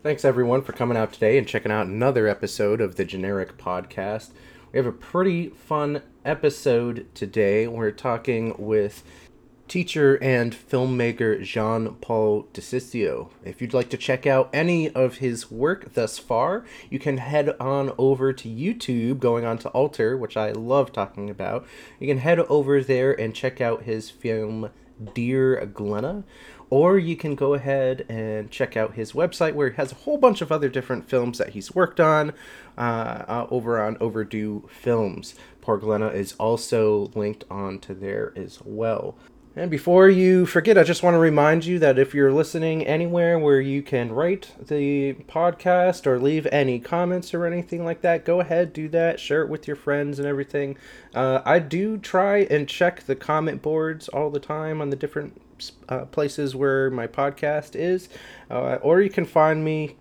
Thanks everyone for coming out today and checking out another episode of the Generic Podcast. We have a pretty fun episode today. We're talking with teacher and filmmaker Jean Paul DiSiscio. If you'd like to check out any of his work thus far, you can head on over to YouTube, going on to Alter, which I love talking about. You can head over there and check out his film Dear Glenna or you can go ahead and check out his website where he has a whole bunch of other different films that he's worked on uh, uh, over on Overdue Films. Poor Glenna is also linked onto there as well. And before you forget, I just want to remind you that if you're listening anywhere where you can rate the podcast or leave any comments or anything like that, go ahead, do that, share it with your friends and everything. Uh, I do try and check the comment boards all the time on the different uh, places where my podcast is, uh, or you can find me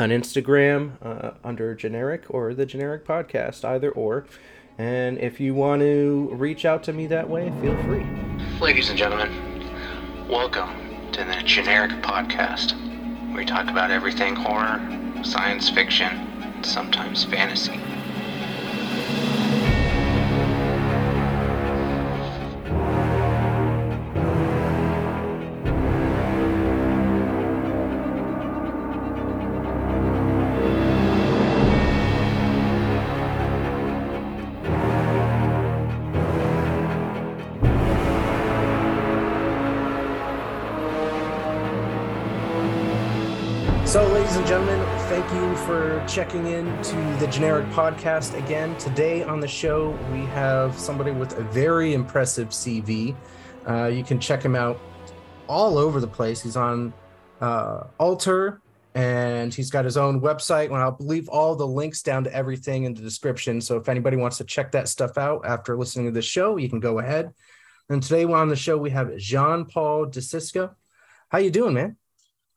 on Instagram uh, under generic or the generic podcast, either or. And if you want to reach out to me that way, feel free. Ladies and gentlemen, welcome to the Generic Podcast, we talk about everything horror, science fiction, sometimes fantasy. Checking in to the Generic Podcast again. Today on the show, we have somebody with a very impressive CV. Uh, you can check him out all over the place. He's on uh, Alter and he's got his own website. And I'll leave all the links down to everything in the description. So, if anybody wants to check that stuff out after listening to the show, you can go ahead. And today on the show, we have Jean Paul DiSiscio. How you doing, man?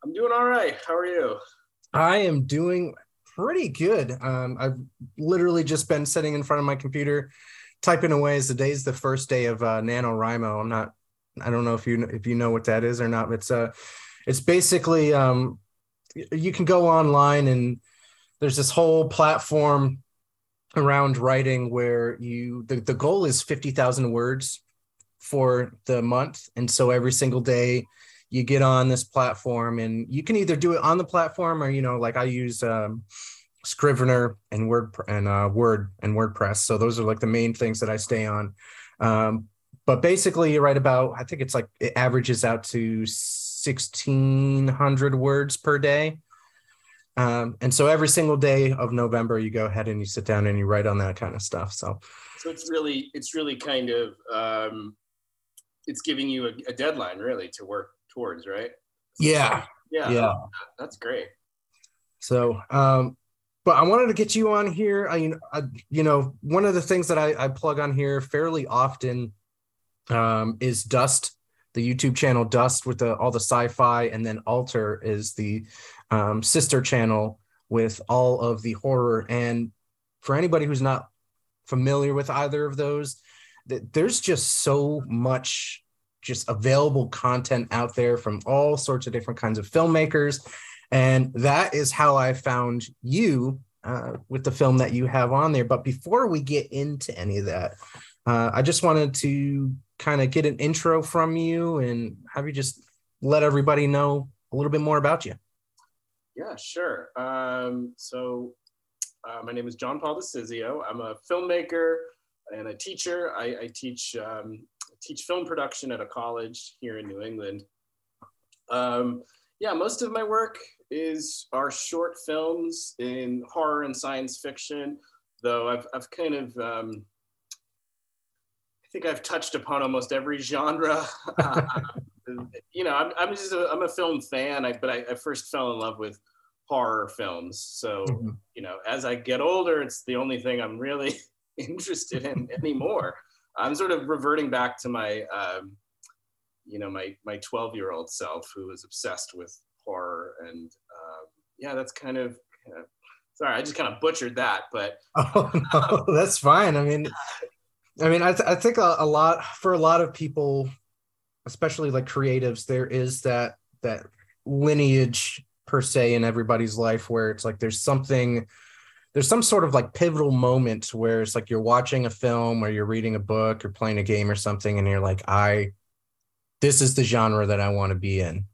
I'm doing all right. How are you? I am doing pretty good. Um, I've literally just been sitting in front of my computer, typing away. As the day's the first day of uh, NaNoWriMo. I'm not. I don't know if you if you know what that is or not. It's uh, it's basically um, you can go online and there's this whole platform around writing where you the, the goal is 50,000 words for the month and so every single day you get on this platform and you can either do it on the platform or you know like i use um, scrivener and word and uh, word and wordpress. So those are like the main things that i stay on. Um, but basically you write about i think it's like it averages out to 1600 words per day. Um, and so every single day of november you go ahead and you sit down and you write on that kind of stuff. So so it's really it's really kind of um, it's giving you a, a deadline really to work towards, right? Yeah. Yeah. Yeah. That's great. So, um, but I wanted to get you on here. I, I you know, one of the things that I, I plug on here fairly often um, is Dust, the YouTube channel Dust with the, all the sci-fi, and then Alter is the um, sister channel with all of the horror. And for anybody who's not familiar with either of those, there's just so much just available content out there from all sorts of different kinds of filmmakers. And that is how I found you uh, with the film that you have on there. But before we get into any of that, uh, I just wanted to kind of get an intro from you and have you just let everybody know a little bit more about you. Yeah, sure. Um, so, uh, my name is Jean Paul DiSiscio. I'm a filmmaker and a teacher. I, I teach um, teach film production at a college here in New England. Um, yeah, most of my work is are short films in horror and science fiction, though I've, I've kind of, um, I think I've touched upon almost every genre. uh, you know, I'm, I'm just a, I'm a film fan, I, but I, I first fell in love with horror films. So, mm-hmm. you know, as I get older, it's the only thing I'm really interested in anymore. I'm sort of reverting back to my, um, you know, my my 12 year old self who was obsessed with horror, and uh, yeah, that's kind of, of. Sorry, I just kind of butchered that, but oh no, that's fine. I mean, I mean, I, th- I think a, a lot for a lot of people, especially like creatives, there is that that lineage per se in everybody's life where it's like there's something there's some sort of like pivotal moment where it's like you're watching a film or you're reading a book or playing a game or something and you're like i this is the genre that i want to be in.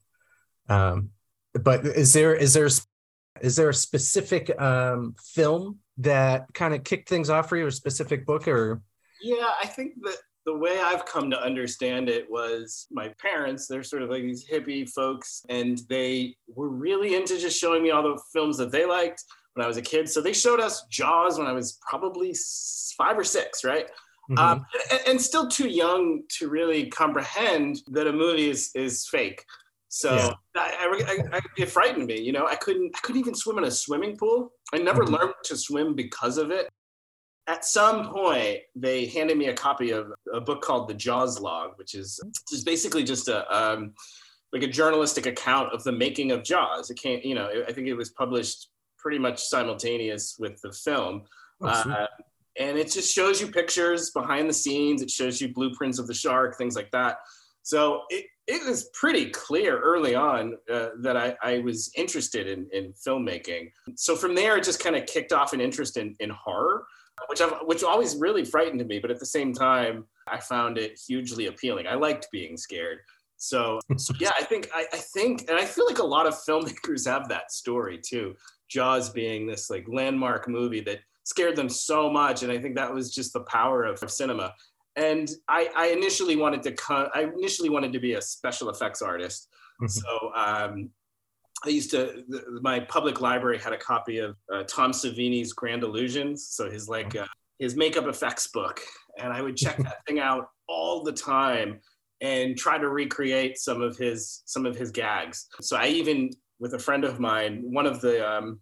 Um but is there is there is there a specific um film that kind of kicked things off for you a specific book or? Yeah i think that the way I've come to understand it was my parents, they're sort of like these hippie folks, and they were really into just showing me all the films that they liked when I was a kid. So they showed us Jaws when I was probably five or six, right? Mm-hmm. Um, and, and, still too young to really comprehend that a movie is, is fake. So yeah. I, I, I, it frightened me. You know, I couldn't I couldn't even swim in a swimming pool. I never mm-hmm. learned to swim because of it. At some point, they handed me a copy of a book called The Jaws Log, which is just basically just a um, like a journalistic account of the making of Jaws. It can't, you know, I think it was published pretty much simultaneous with the film. Oh, uh, and it just shows you pictures behind the scenes. It shows you blueprints of the shark, things like that. So it, it was pretty clear early on uh, that I, I, was interested in, in filmmaking. So from there, it just kind of kicked off an interest in, in horror, which I've, which always really frightened me. But at the same time, I found it hugely appealing. I liked being scared. So, so yeah, I think I, I think, and I feel like a lot of filmmakers have that story too. Jaws being this like landmark movie that scared them so much. And I think that was just the power of, of cinema. And I, I, initially wanted to I initially wanted to be a special effects artist. Mm-hmm. So um, I used to, the, my public library had a copy of uh, Tom Savini's Grand Illusions. So his like, uh, his makeup effects book. And I would check that thing out all the time and try to recreate some of his some of his gags. So I even with a friend of mine, one of the, um,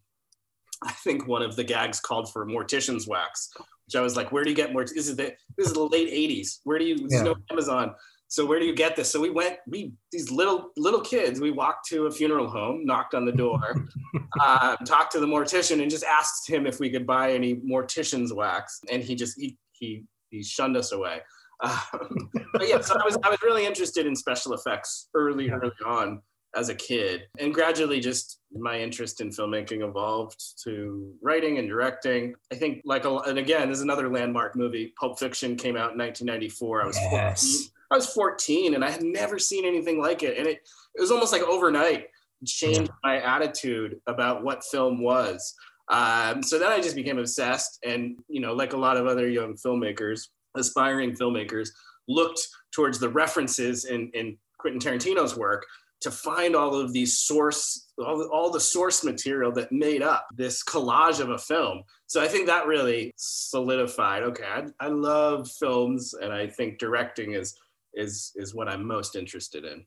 I think one of the gags called for mortician's wax, which I was like, where do you get more? This is the this is the late '80s. Where do you? There's yeah. no Amazon. So where do you get this? So we went. We these little little kids. We walked to a funeral home, knocked on the door, uh, talked to the mortician, and just asked him if we could buy any mortician's wax, and he just he he he shunned us away. Um, but yeah, so I was I was really interested in special effects early yeah. early on as a kid. And gradually, just my interest in filmmaking evolved to writing and directing. I think, like, a, and again, there's another landmark movie. Pulp Fiction came out in 1994. I was yes. 14. I was 14, and I had never seen anything like it. And it, it was almost like overnight changed my attitude about what film was. Um, so then I just became obsessed, and you know, like a lot of other young filmmakers, aspiring filmmakers, looked towards the references in, in Quentin Tarantino's work to find all of these source all the, all the source material that made up this collage of a film. So i think that really solidified okay I, I love films and i think directing is is is what i'm most interested in.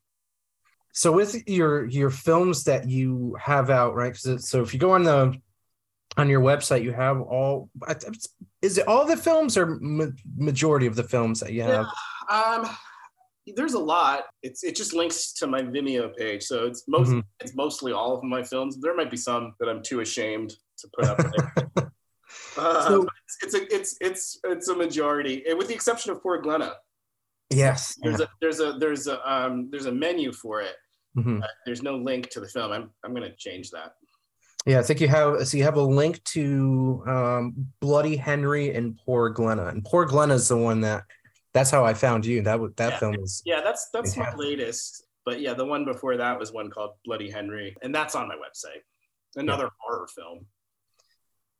So with your your films that you have out right so if you go on the on your website you have all is it all the films or majority of the films that you have? Yeah, um there's a lot. It's it just links to my Vimeo page, so it's most mm-hmm. it's mostly all of my films. There might be some that I'm too ashamed to put up uh, so, it's, it's, a it's it's it's a majority, with the exception of Poor Glenna. Yes, there's a there's a there's a um there's a menu for it. Mm-hmm. Uh, there's no link to the film. I'm I'm gonna change that. Yeah, I think you have so you have a link to um, Bloody Henry and Poor Glenna, and Poor Glenna is the one that that's how I found you. That that yeah. film was yeah. That's that's my latest. But yeah, the one before that was one called Bloody Henry, and that's on my website. Another yeah. horror film.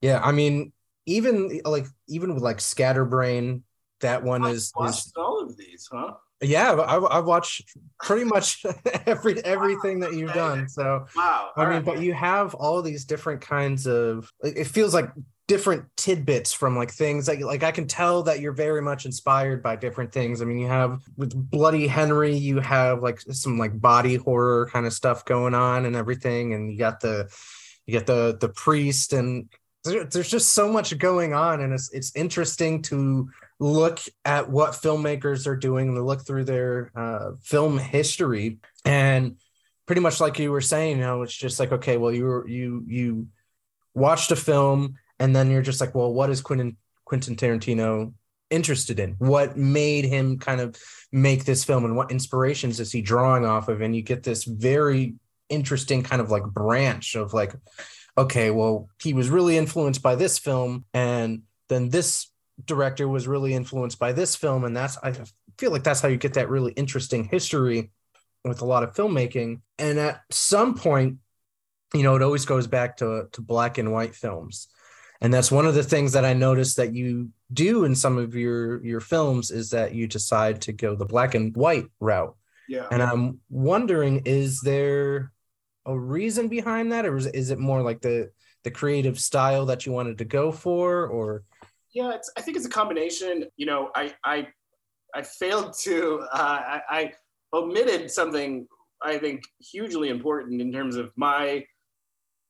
Yeah, I mean, even like even with like Scatterbrain, that one I've is, is all of these, huh? Yeah, I've, I've watched pretty much every everything wow. that you've done. So wow, I mean, right. but you have all these different kinds of. It feels like different tidbits from like things like like I can tell that you're very much inspired by different things. I mean, you have with Bloody Henry, you have like some like body horror kind of stuff going on and everything, and you got the you get the the priest and there's just so much going on and it's it's interesting to look at what filmmakers are doing and look through their uh, film history and pretty much like you were saying you know it's just like okay well you were you you watched a film and then you're just like, well, what is Quentin Quentin Tarantino interested in? What made him kind of make this film, and what inspirations is he drawing off of? And you get this very interesting kind of like branch of like, okay, well, he was really influenced by this film, and then this director was really influenced by this film, and that's I feel like that's how you get that really interesting history with a lot of filmmaking. And at some point, you know, it always goes back to to black and white films. And that's one of the things that I noticed that you do in some of your your films is that you decide to go the black and white route. Yeah. And I'm wondering, is there a reason behind that, or is, is it more like the the creative style that you wanted to go for, or? Yeah, it's, I think it's a combination. You know, I I I failed to uh, I, I omitted something I think hugely important in terms of my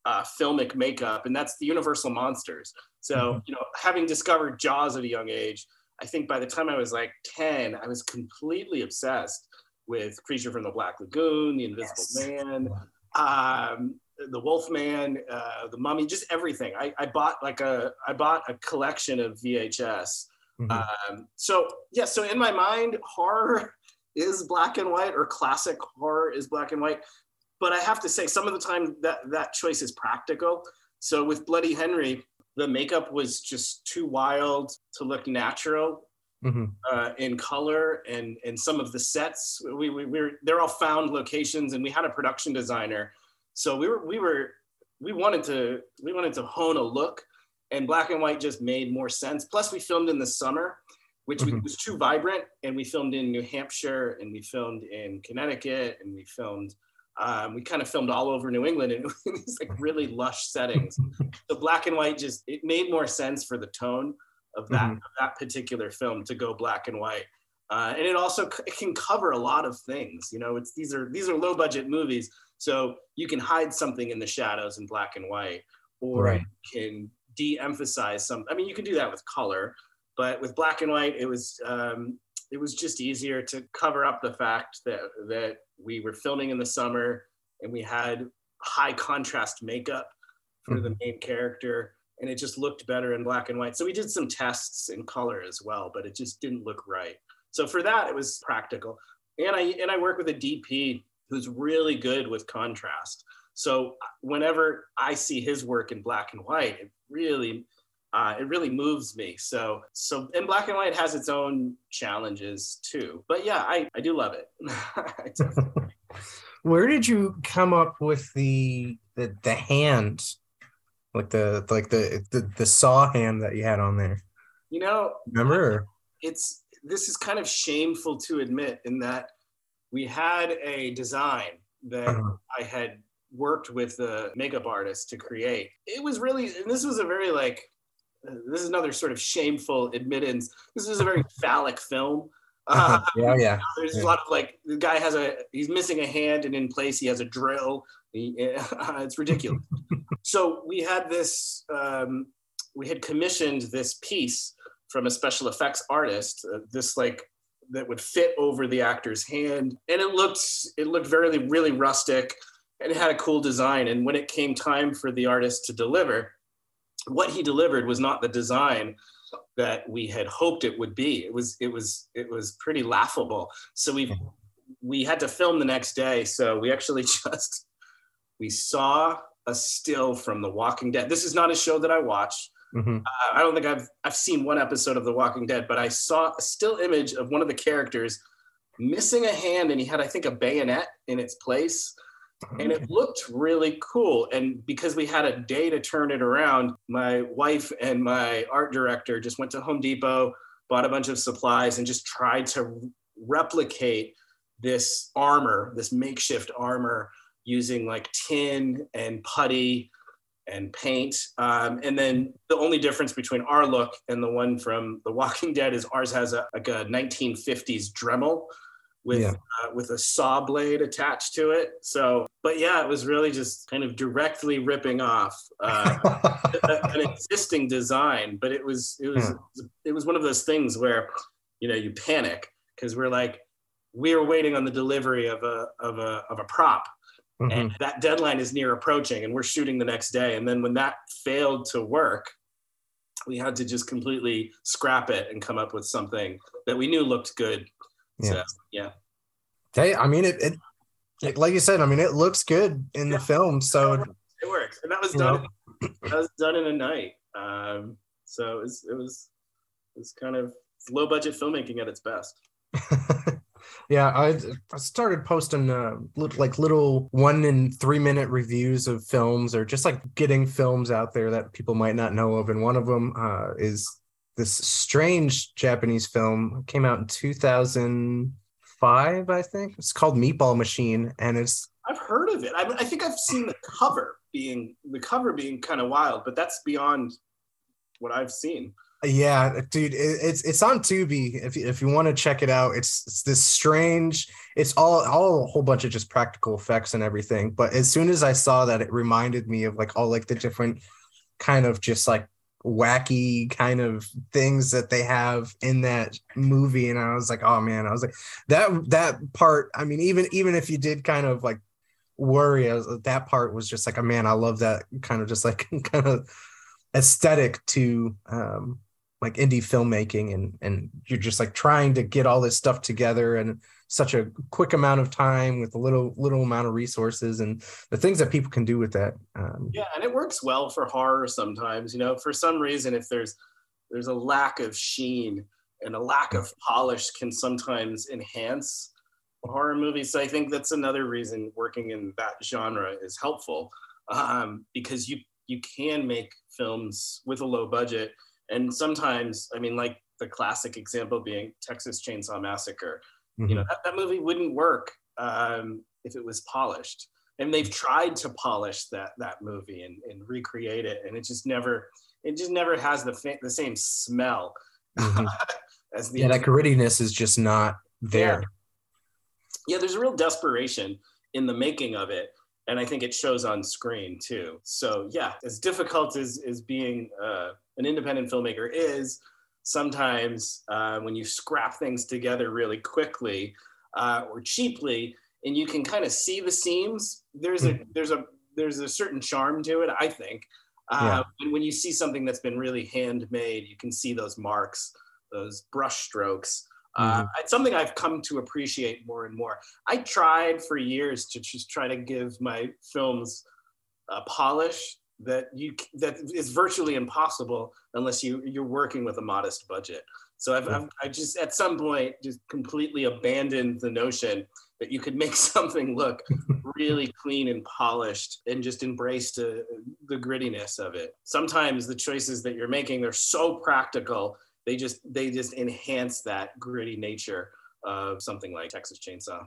uh, filmic makeup, and that's the Universal monsters. So, mm-hmm. you know, having discovered Jaws at a young age, I think by the time I was like 10, I was completely obsessed with Creature from the Black Lagoon, The Invisible yes. Man, um, The Wolfman, uh, The Mummy, just everything. I, I, bought like a I bought a collection of VHS. Mm-hmm. Um, so yeah, so in my mind, horror is black and white, or classic horror is black and white. But I have to say, some of the time that that choice is practical. So with Bloody Henry, the makeup was just too wild to look natural mm-hmm. uh, in color and and some of the sets we, we, we were they're all found locations and we had a production designer so we were we were we wanted to we wanted to hone a look and black and white just made more sense plus we filmed in the summer which mm-hmm. was too vibrant and we filmed in new hampshire and we filmed in connecticut and we filmed um, we kind of filmed all over New England and it was like really lush settings. the black and white just it made more sense for the tone of that mm-hmm. of that particular film to go black and white. Uh, and it also it can cover a lot of things. You know, it's these are these are low budget movies, so you can hide something in the shadows in black and white, or right. can de-emphasize some. I mean, you can do that with color, but with black and white, it was um, it was just easier to cover up the fact that that we were filming in the summer and we had high contrast makeup for mm-hmm. the main character and it just looked better in black and white. So we did some tests in color as well, but it just didn't look right. So for that, it was practical. And I and I work with a DP who's really good with contrast. So whenever I see his work in black and white, it really uh, it really moves me. So so and black and white has its own challenges too. But yeah, I, I do love it. Where did you come up with the the, the hand like the like the, the the saw hand that you had on there. You know, remember? It's this is kind of shameful to admit in that we had a design that uh-huh. I had worked with the makeup artist to create. It was really, and this was a very like, this is another sort of shameful admittance. This is a very phallic film. Uh, yeah, yeah. There's yeah. a lot of like the guy has a he's missing a hand, and in place he has a drill. He, it's ridiculous. so we had this. Um, we had commissioned this piece from a special effects artist. Uh, this like that would fit over the actor's hand, and it looked it looked very really rustic, and it had a cool design. And when it came time for the artist to deliver, what he delivered was not the design that we had hoped it would be. It was it was it was pretty laughable. So we mm-hmm. we had to film the next day. So we actually just we saw a still from The Walking Dead. This is not a show that I watch. Mm-hmm. Uh, I don't think I've I've seen one episode of The Walking Dead, but I saw a still image of one of the characters missing a hand, and he had I think a bayonet in its place and it looked really cool. And because we had a day to turn it around, my wife and my art director just went to Home Depot, bought a bunch of supplies, and just tried to replicate this armor, this makeshift armor, using like tin and putty and paint. Um, and then the only difference between our look and the one from The Walking Dead is ours has a, like a 1950s Dremel with yeah. uh, with a saw blade attached to it. So, but yeah, it was really just kind of directly ripping off uh, an existing design. But it was it was yeah. it was one of those things where you know you panic because we're like we are waiting on the delivery of a of a of a prop. Mm-hmm. And that deadline is near approaching, and we're shooting the next day. And then when that failed to work, we had to just completely scrap it and come up with something that we knew looked good yeah. So, yeah. Okay. I mean, it, it like, like you said, I mean, it looks good in the film. So it works, and that was You done. that was done in a night. Um, so it was it was it was kind of low budget filmmaking at its best. yeah, I I started posting uh, like little one and three minute reviews of films, or just like getting films out there that people might not know of. And one of them uh, is this strange Japanese film It came out in two thousand five, I think. It's called Meatball Machine, and it's I've heard of it. I, I think I've seen the cover being the cover being kind of wild, but that's beyond what I've seen. Yeah, dude, it, it's it's on Tubi. If if you want to check it out, it's it's this strange. It's all all a whole bunch of just practical effects and everything. But as soon as I saw that, it reminded me of like all like the different kind of just like wacky kind of things that they have in that movie, and I was like, oh man, I was like that that part. I mean, even even if you did kind of like worry, was, that part was just like, oh man, I love that kind of just like kind of aesthetic to um like indie filmmaking and and you're just like trying to get all this stuff together in such a quick amount of time with a little little amount of resources and the things that people can do with that um, Yeah, and it works well for horror sometimes. You know, for some reason, if there's there's a lack of sheen and a lack of polish can sometimes enhance a horror movies. So I think that's another reason working in that genre is helpful um, because you you can make films with a low budget, and sometimes I mean, like the classic example being Texas Chainsaw Massacre. You know, that, that movie wouldn't work um, if it was polished. And they've tried to polish that that movie and, and recreate it, and it just never it just never has the fa- the same smell Mhm. as the yeah that grittiness is just not there yeah, there's a real desperation in the making of it, and I think it shows on screen too. So yeah, as difficult as as being uh, an independent filmmaker is, sometimes uh, when you scrap things together really quickly uh, or cheaply, and you can kind of see the seams, there's a there's a there's a certain charm to it, I think. Uh, Yeah. And when you see something that's been really handmade, you can see those marks, those brush strokes. Uh, it's something I've come to appreciate more and more. I tried for years to just try to give my films a polish that you that is virtually impossible unless you you're working with a modest budget. So I've, I've I just at some point just completely abandoned the notion that you could make something look really clean and polished and just embrace the, the grittiness of it. Sometimes the choices that you're making they're so practical they just they just enhance that gritty nature of something like Texas Chainsaw.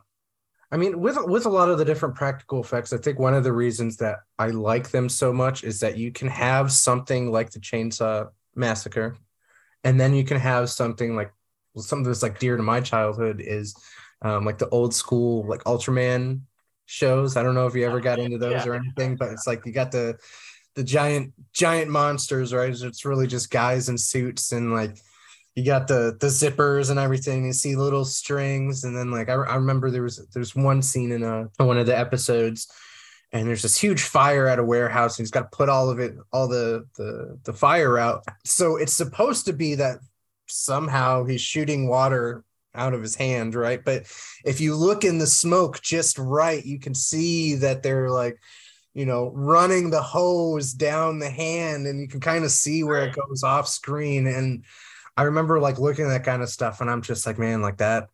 I mean, with with a lot of the different practical effects, I think one of the reasons that I like them so much is that you can have something like the Chainsaw Massacre, and then you can have something like well, something that's like dear to my childhood is um, like the old school like Ultraman shows. I don't know if you ever got into those Yeah. or anything, but it's like you got the the giant giant monsters, right? It's really just guys in suits and like you got the the zippers and everything. You see little strings, and then like I, I remember there was there's one scene in a one of the episodes, and there's this huge fire at a warehouse, and he's got to put all of it, all the the the fire out. So it's supposed to be that somehow he's shooting water out of his hand, right? But if you look in the smoke just right, you can see that they're like you know, running the hose down the hand, and you can kind of see where it goes off screen. And I remember like looking at that kind of stuff, and I'm just like, man, like that.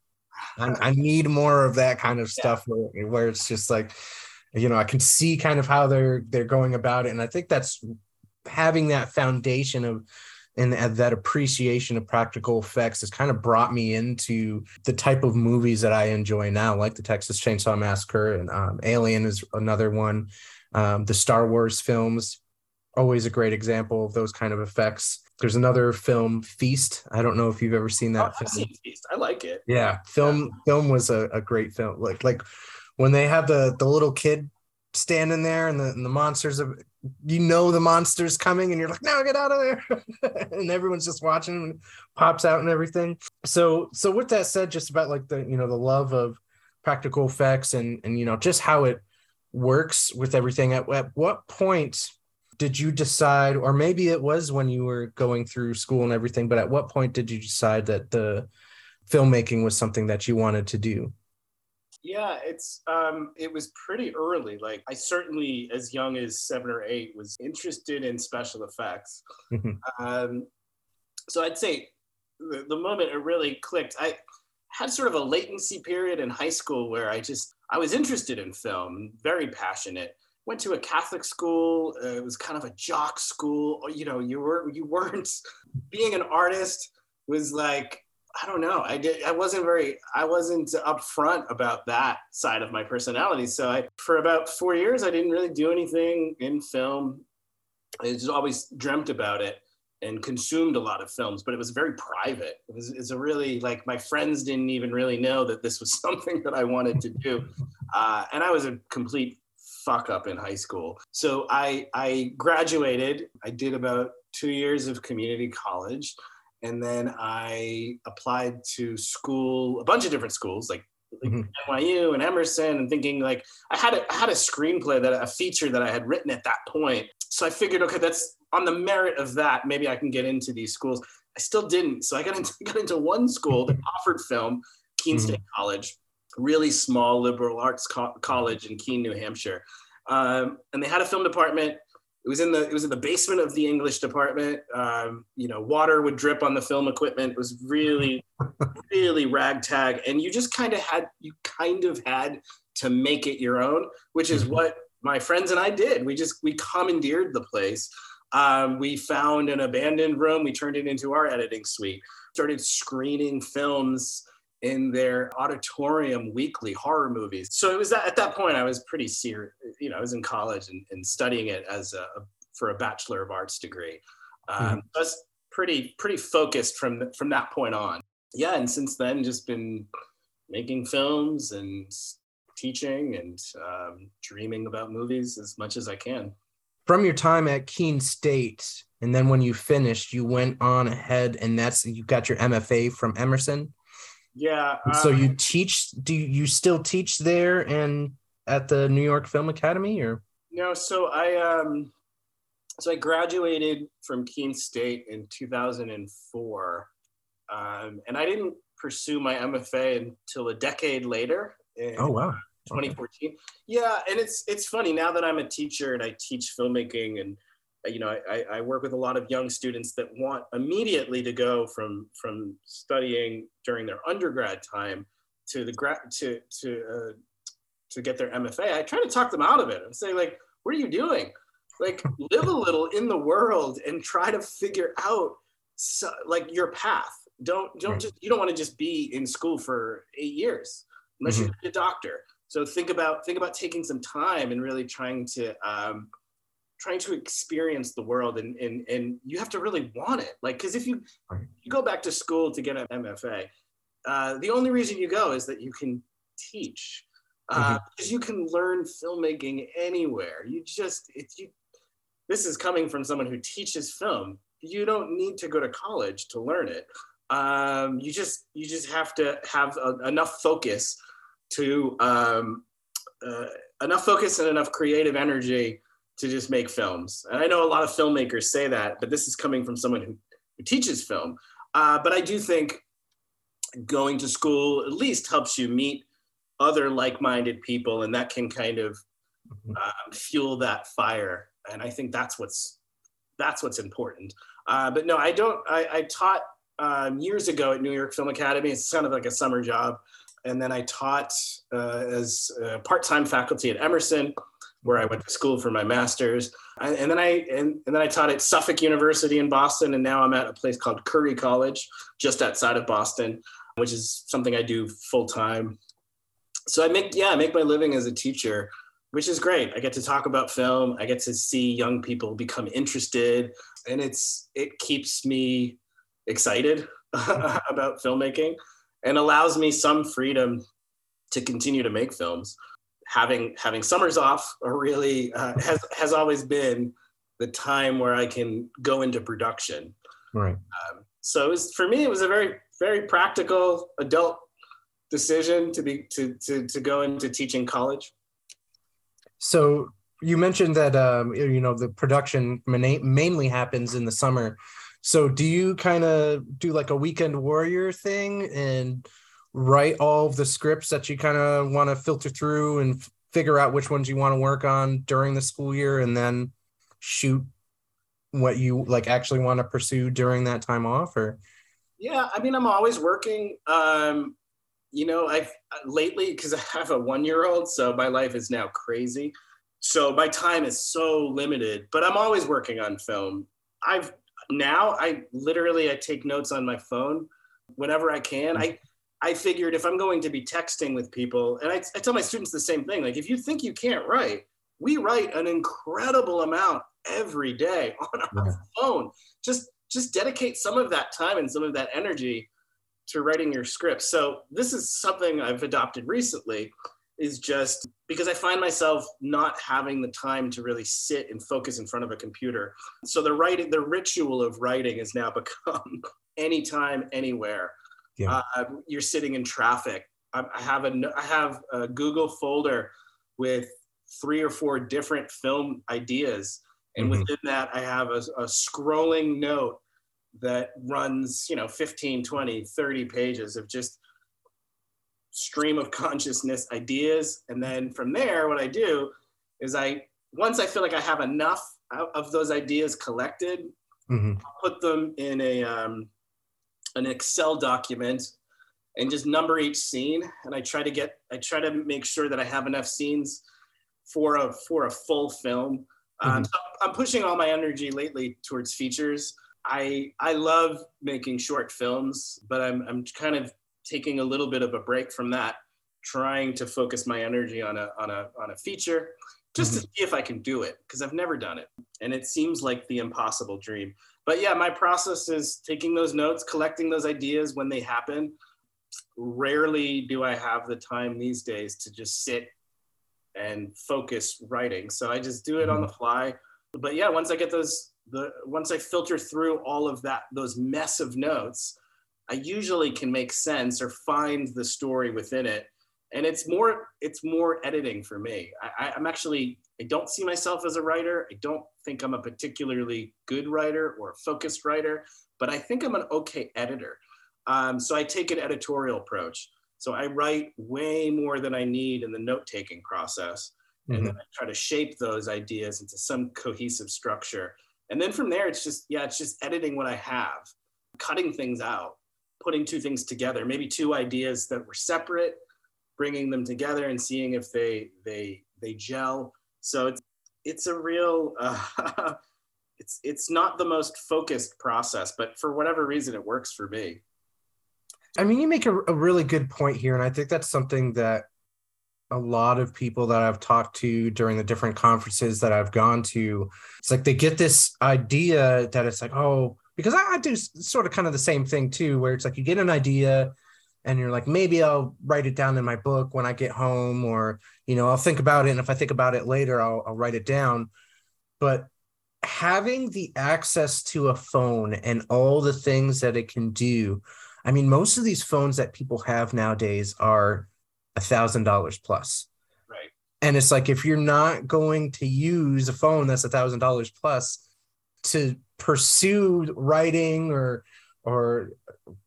I, I need more of that kind of stuff where, where it's just like, you know, I can see kind of how they're they're going about it, and I think that's having that foundation of and that appreciation of practical effects has kind of brought me into the type of movies that I enjoy now, like the Texas Chainsaw Massacre and um, Alien is another one. Um, the Star Wars films, always a great example of those kind of effects. There's another film, Feast. I don't know if you've ever seen Oh, that I've seen Feast. I like it. Yeah, film film was a, a great film. Like like when they have the the little kid standing there and the, and the monsters of you know the monsters coming and you're like no get out of there and everyone's just watching and pops out and everything so so with that said just about like the you know the love of practical effects and and you know just how it works with everything at, at what point did you decide or maybe it was when you were going through school and everything but at what point did you decide that the filmmaking was something that you wanted to do Yeah, it's um it was pretty early. Like I certainly as young as 7 or 8 was interested in special effects. Mhm. um so I'd say the, the moment it really clicked, I had sort of a latency period in high school where I just I was interested in film, very passionate. Went to a Catholic school. Uh, it was kind of a jock school. You know, you were you weren't being an artist was like I don't know. I did. I wasn't very. I wasn't upfront about that side of my personality. So I, for about four years, I didn't really do anything in film. I just always dreamt about it and consumed a lot of films, but it was very private. It was. It's a really like my friends didn't even really know that this was something that I wanted to do, uh, and I was a complete fuck up in high school. So I I graduated. I did about two years of community college and then I applied to school, a bunch of different schools, like, like Mhm. NYU and Emerson, and thinking like I had a I had a screenplay that a feature that I had written at that point. So I figured, okay, that's on the merit of that, maybe I can get into these schools. I still didn't, so I got into got into one school that offered film, Keene Mhm. State College, really small liberal arts co- college in Keene, New Hampshire, um, and they had a film department it was in the it was in the basement of the English department. Um, you know, water would drip on the film equipment. It was really, really ragtag, and you just kind of had you kind of had to make it your own, which is Mhm. what my friends and I did. We just we commandeered the place. Um, we found an abandoned room. We turned it into our editing suite. Started screening films in their auditorium weekly horror movies. So it was that at that point I was pretty serious. You know, I was in college and, and studying it as a for a bachelor of arts degree. Um, I was pretty pretty focused from from that point on. Yeah, and since then just been making films and teaching and um, dreaming about movies as much as I can. From your time at Keene State, and then when you finished, you went on ahead, and that's you got your MFA from Emerson. Yeah. so um, you teach? Do you still teach there and at the New York Film Academy, or? No, so I um so I graduated from Keene State in 2004. Um, and I didn't pursue my MFA until a decade later in Oh wow! 2014. Yeah, and it's it's funny now that I'm a teacher and I teach filmmaking and you know I, I work with a lot of young students that want immediately to go from from studying during their undergrad time to the grad to to uh, to get their MFA. I try to talk them out of it and say like, what are you doing? Like live a little in the world and try to figure out so, like your path. Don't don't just you don't want to just be in school for eight years unless you're a doctor. So think about think about taking some time and really trying to um, trying to experience the world and and and you have to really want it. Like because if you you go back to school to get an MFA, uh, the only reason you go is that you can teach. Uh, because you can learn filmmaking anywhere. You just it's you. This is coming from someone who teaches film. You don't need to go to college to learn it. Um, you just you just have to have a, enough focus to um, uh, enough focus and enough creative energy to just make films. And I know a lot of filmmakers say that, but this is coming from someone who, who teaches film. Uh, but I do think going to school at least helps you meet other like-minded people, and that can kind of Mhm. um, fuel that fire. And I think that's what's that's what's important. Uh, but no, I don't. I, I taught um, years ago at New York Film Academy. It's kind of like a summer job, and then I taught uh, as uh, part-time faculty at Emerson, where I went to school for my master's. And, and then I and, and then I taught at Suffolk University in Boston, and now I'm at a place called Curry College, just outside of Boston, which is something I do full time. So I make yeah, I make my living as a teacher, which is great. I get to talk about film. I get to see young people become interested, and it's it keeps me excited about filmmaking and allows me some freedom to continue to make films. Having having summers off are really uh, has has always been the time where I can go into production. Right. Um, so it was, for me, it was a very very practical adult decision to be to to to go into teaching college. So you mentioned that um, you know the production mainly happens in the summer. So do you kind of do like a weekend warrior thing and write all of the scripts that you kind of want to filter through and f- figure out which ones you want to work on during the school year and then shoot what you like actually want to pursue during that time off or Yeah, I mean, I'm always working. Um, you know, I've lately because I have a one year old, so my life is now crazy. So my time is so limited, but I'm always working on film. I've now I literally I take notes on my phone whenever I can. I I figured if I'm going to be texting with people, and I, I tell my students the same thing. Like, if you think you can't write, we write an incredible amount every day on our Yeah. phone. Just just dedicate some of that time and some of that energy to writing your script. So this is something I've adopted recently is just because I find myself not having the time to really sit and focus in front of a computer. So the writing, the ritual of writing has now become anytime, anywhere. Yeah. Uh, you're sitting in traffic. I, I have a I have a Google folder with three or four different film ideas, and Mhm. within that I have a, a scrolling note that runs you know 15 20 30 pages of just stream of consciousness ideas and then from there what i do is i once i feel like i have enough of those ideas collected Mhm. put them in a um, an excel document and just number each scene. And i try to get i try to make sure that i have enough scenes for a for a full film. Um, Mhm. so i'm pushing all my energy lately towards features. I i love making short films but i'm i'm kind of taking a little bit of a break from that trying to focus my energy on a on a on a feature just to see if i can do it because i've never done it. And it seems like the impossible dream but yeah my process is taking those notes collecting those ideas when they happen. Rarely do i have the time these days to just sit and focus writing. So i just do it on mm-hmm. the fly. But yeah once i get those the once i filter through all of that those mess of notes i usually can make sense or find the story within it. And it's more it's more editing for me. I, I- i'm actually i don't see myself as a writer i don't think i'm a particularly good writer or a focused writer but i think i'm an okay editor um, so i take an editorial approach so i write way more than i need in the note-taking process and then I try to shape those ideas into some cohesive structure. And then from there, it's just, yeah, it's just editing what I have, cutting things out, putting two things together, maybe two ideas that were separate, bringing them together and seeing if they they they gel. So it's it's a real uh, it's it's not the most focused process, but for whatever reason, it works for me. I mean, you make a, a really good point here, and I think that's something that a lot of people that I've talked to during the different conferences that I've gone to, it's like they get this idea that it's like, oh, because I, I do sort of kind of the same thing too, where it's like you get an idea and you're like, maybe I'll write it down in my book when I get home, or you know, I'll think about it, and if I think about it later, I'll, I'll write it down. But having the access to a phone and all the things that it can do I mean, most of these phones that people have nowadays are a thousand dollars plus. Right. And it's like if you're not going to use a phone that's a thousand dollars plus to pursue writing or or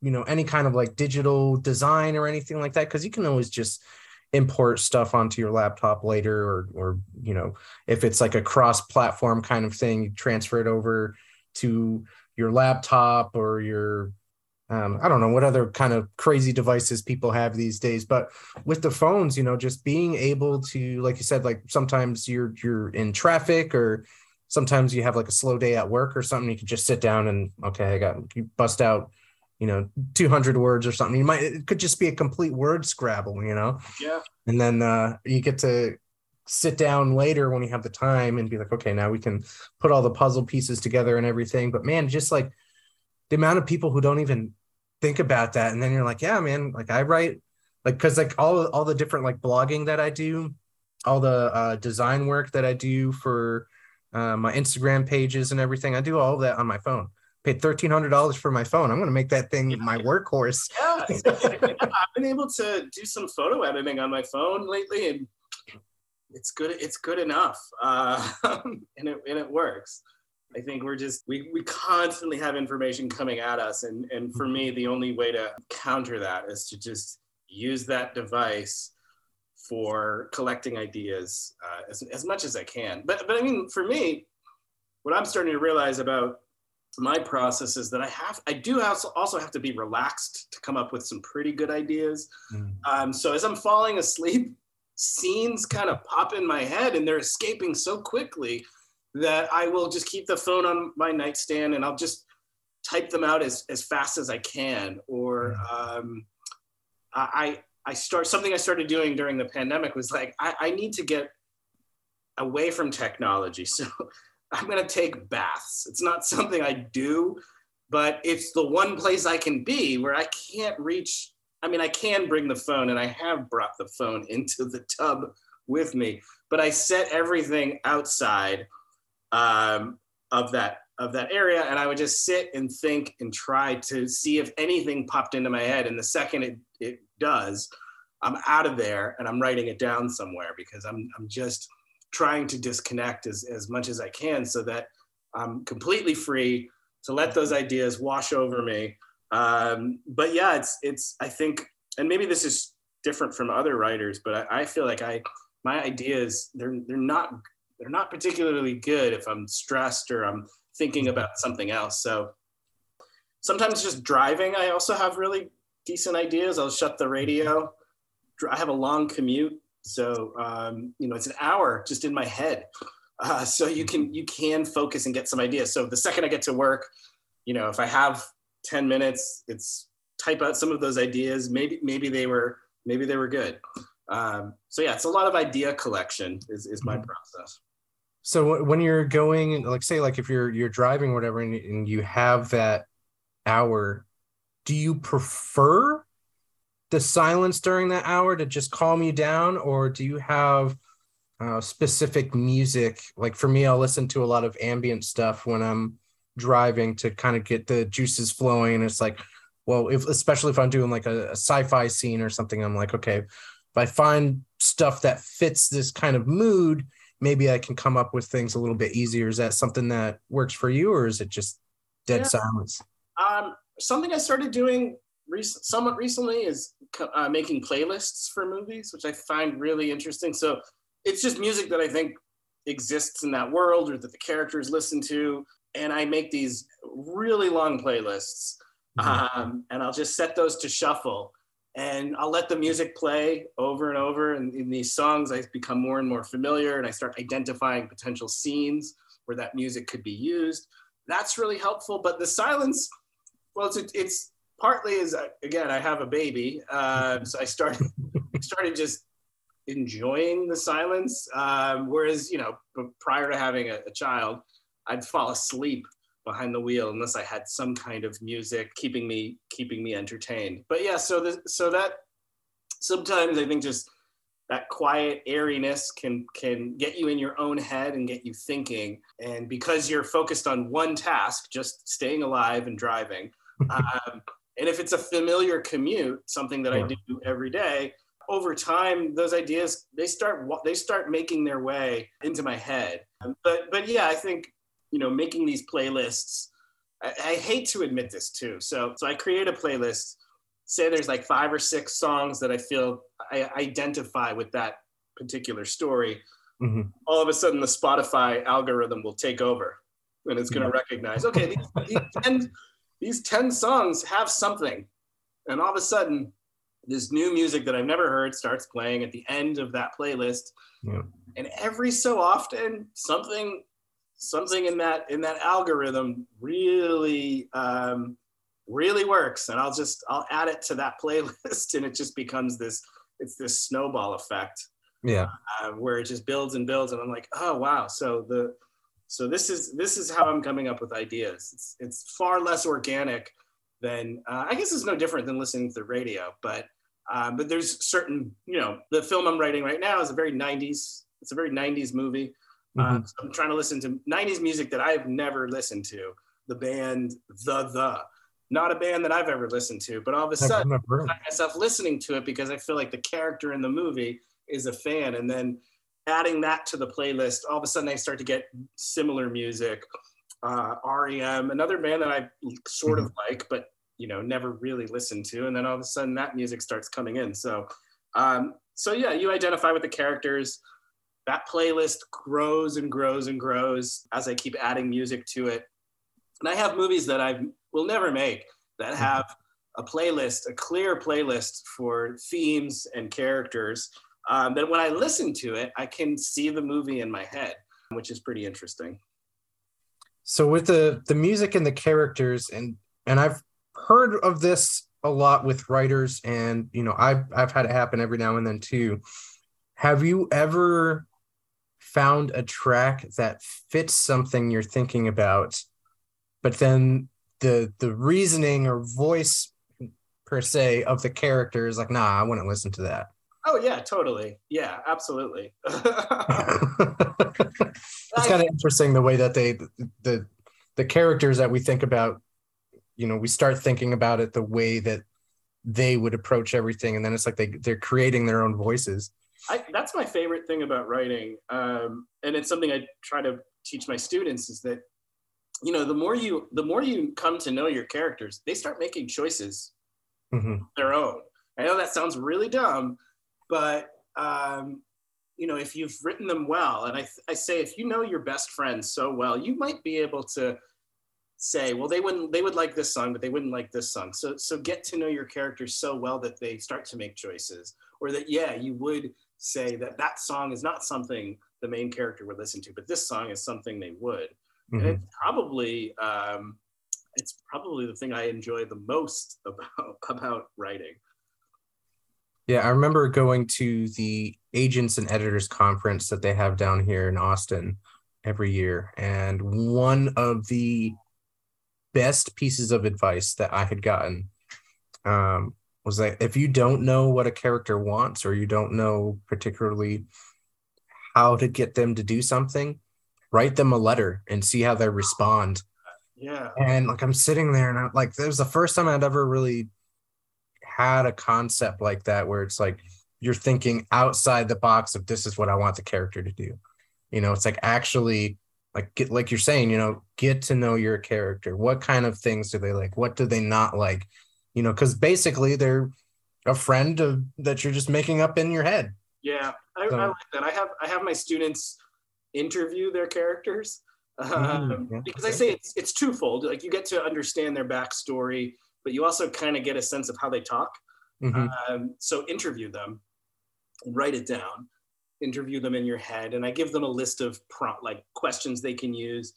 you know any kind of like digital design or anything like that, because you can always just import stuff onto your laptop later or or you know if it's like a cross-platform kind of thing, you transfer it over to your laptop or your um, I don't know what other kind of crazy devices people have these days, but with the phones, you know, just being able to, like you said, like sometimes you're you're in traffic or sometimes you have like a slow day at work or something, you can just sit down and okay, I got you bust out, you know, 200 words or something. You might it could just be a complete word scrabble, you know, Yeah. and then uh, you get to sit down later when you have the time and be like, okay, now we can put all the puzzle pieces together and everything. But man, just like the amount of people who don't even think about that and then you're like yeah man like i write like because like all all the different like blogging that i do all the uh, design work that i do for uh, my instagram pages and everything i do all of that on my phone paid $1300 for my phone i'm going to make that thing my workhorse Yeah, I've been able to do some photo editing on my phone lately, and it's good. It's good enough, uh, and it and it works. I think we're just we we constantly have information coming at us, and and for me, the only way to counter that is to just use that device for collecting ideas uh, as, as much as I can. But, but I mean, for me, what I'm starting to realize about my process is that I have, I do also also have to be relaxed to come up with some pretty good ideas. Mm. Um, so as I'm falling asleep, scenes kind of pop in my head and they're escaping so quickly that I will just keep the phone on my nightstand and I'll just type them out as, as fast as I can. Or um, I, I start something I started doing during the pandemic was like, I, I need to get away from technology. So I'm going to take baths. It's not something I do, but it's the one place I can be where I can't reach. I mean, I can bring the phone and I have brought the phone into the tub with me, but I set everything outside um, of that of that area and i would just sit and think and try to see if anything popped into my head and the second it, it does i'm out of there and i'm writing it down somewhere because i'm, I'm just trying to disconnect as, as much as i can so that i'm completely free to let those ideas wash over me um, but yeah it's it's i think and maybe this is different from other writers but I, I feel like i my ideas they're they're not they're not particularly good if i'm stressed or i'm thinking about something else. So sometimes just driving, I also have really decent ideas. I'll shut the radio. I have a long commute, so um, you know it's an hour just in my head. Uh, so you can you can focus and get some ideas. So the second I get to work, you know, if I have ten minutes, it's type out some of those ideas. Maybe maybe they were maybe they were good. Um, so yeah, it's a lot of idea collection is is my process. So when you're going, like say, like if you're you're driving or whatever, and, and you have that hour, do you prefer the silence during that hour to just calm you down, or do you have uh, specific music? Like for me, I'll listen to a lot of ambient stuff when I'm driving to kind of get the juices flowing. And it's like, well, if especially if I'm doing like a, a sci-fi scene or something, I'm like, okay, if I find stuff that fits this kind of mood maybe I can come up with things a little bit easier. Is that something that works for you, or is it just dead yeah. silence? Um, something I started doing rec- somewhat recently is uh, making playlists for movies, which I find really interesting. So it's just music that I think exists in that world or that the characters listen to. And I make these really long playlists. Mm-hmm. Um, and I'll just set those to shuffle and I'll let the music play over and over. And in these songs, I become more and more familiar and I start identifying potential scenes where that music could be used. That's really helpful. But the silence, well, it's, it's partly is again, I have a baby. Uh, so I started, started just enjoying the silence. Um, whereas, you know, prior to having a, a child, I'd fall asleep behind the wheel unless I had some kind of music keeping me keeping me entertained. But yeah, so the, so that sometimes I think just that quiet airiness can can get you in your own head and get you thinking. And because you're focused on one task, just staying alive and driving. um, and if it's a familiar commute, something that. I do every day, over time those ideas they start they start making their way into my head. But but yeah, I think you know, making these playlists. I, I hate to admit this too. So, so I create a playlist. Say there's like five or six songs that I feel I identify with that particular story. Mm-hmm. All of a sudden, the Spotify algorithm will take over, and it's going to recognize, okay, these, these, 10, these 10 songs have something, and all of a sudden, this new music that I've never heard starts playing at the end of that playlist. Yeah. And every so often, something something in that in that algorithm really um, really works. And i'll just i'll add it to that playlist and it just becomes this it's this snowball effect. Yeah. Uh, where it just builds and builds. And i'm like oh wow. So the so this is this is how i'm coming up with ideas it's it's far less organic than uh, i guess it's no different than listening to the radio but uh, but there's certain you know the film i'm writing right now is a very 90s it's a very 90s movie Mm-hmm. Uh, so I'm trying to listen to 90s music that I've never listened to. The band The The, not a band that I've ever listened to, but all of a sudden I find myself listening to it because I feel like the character in the movie is a fan, and then adding that to the playlist, all of a sudden I start to get similar music. Uh, REM, another band that I sort mm-hmm. of like, but you know never really listened to, and then all of a sudden that music starts coming in. So um, so yeah, you identify with the characters. That playlist grows and grows and grows as I keep adding music to it. And I have movies that I will never make that Mm-hmm. have a playlist, a clear playlist for themes and characters. Um, that when I listen to it, I can see the movie in my head, which is pretty interesting. So with the the music and the characters and and I've heard of this a lot with writers and you know I've I've had it happen every now and then too. Have you ever found a track that fits something you're thinking about, but then the the reasoning or voice per se of the character is like, nah, I wouldn't listen to that. Oh yeah, totally. Yeah, absolutely. it's kind of interesting the way that they the the characters that we think about you know we start thinking about it the way that they would approach everything and then it's like they they're creating their own voices I, that's my favorite thing about writing um, and it's something i try to teach my students is that you know the more you the more you come to know your characters they start making choices Mhm. their own i know that sounds really dumb but um, you know if you've written them well and I, I say if you know your best friends so well you might be able to say well they wouldn't they would like this song but they wouldn't like this song. So so get to know your characters so well that they start to make choices or that yeah you would say that that song is not something the main character would listen to but this song is something they would. And Mhm. it's probably um, it's probably the thing i enjoy the most about about writing yeah i remember going to the agents and editors conference that they have down here in austin every year and one of the best pieces of advice that i had gotten um, was that if you don't know what a character wants or you don't know particularly how to get them to do something write them a letter and see how they respond. Yeah. And like i'm sitting there and i'm like it was the first time i'd ever really had a concept like that where it's like you're thinking outside the box of this is what i want the character to do you know it's like actually like get like you're saying you know get to know your character what kind of things do they like what do they not like you know because basically they're a friend of, that you're just making up in your head Yeah, I, So- I like that. I have I have my students interview their characters um, Mm, yeah. because I say it's it's twofold. Like you get to understand their backstory, but you also kind of get a sense of how they talk. Mhm. Um, so interview them, write it down, interview them in your head, and I give them a list of prompt like questions they can use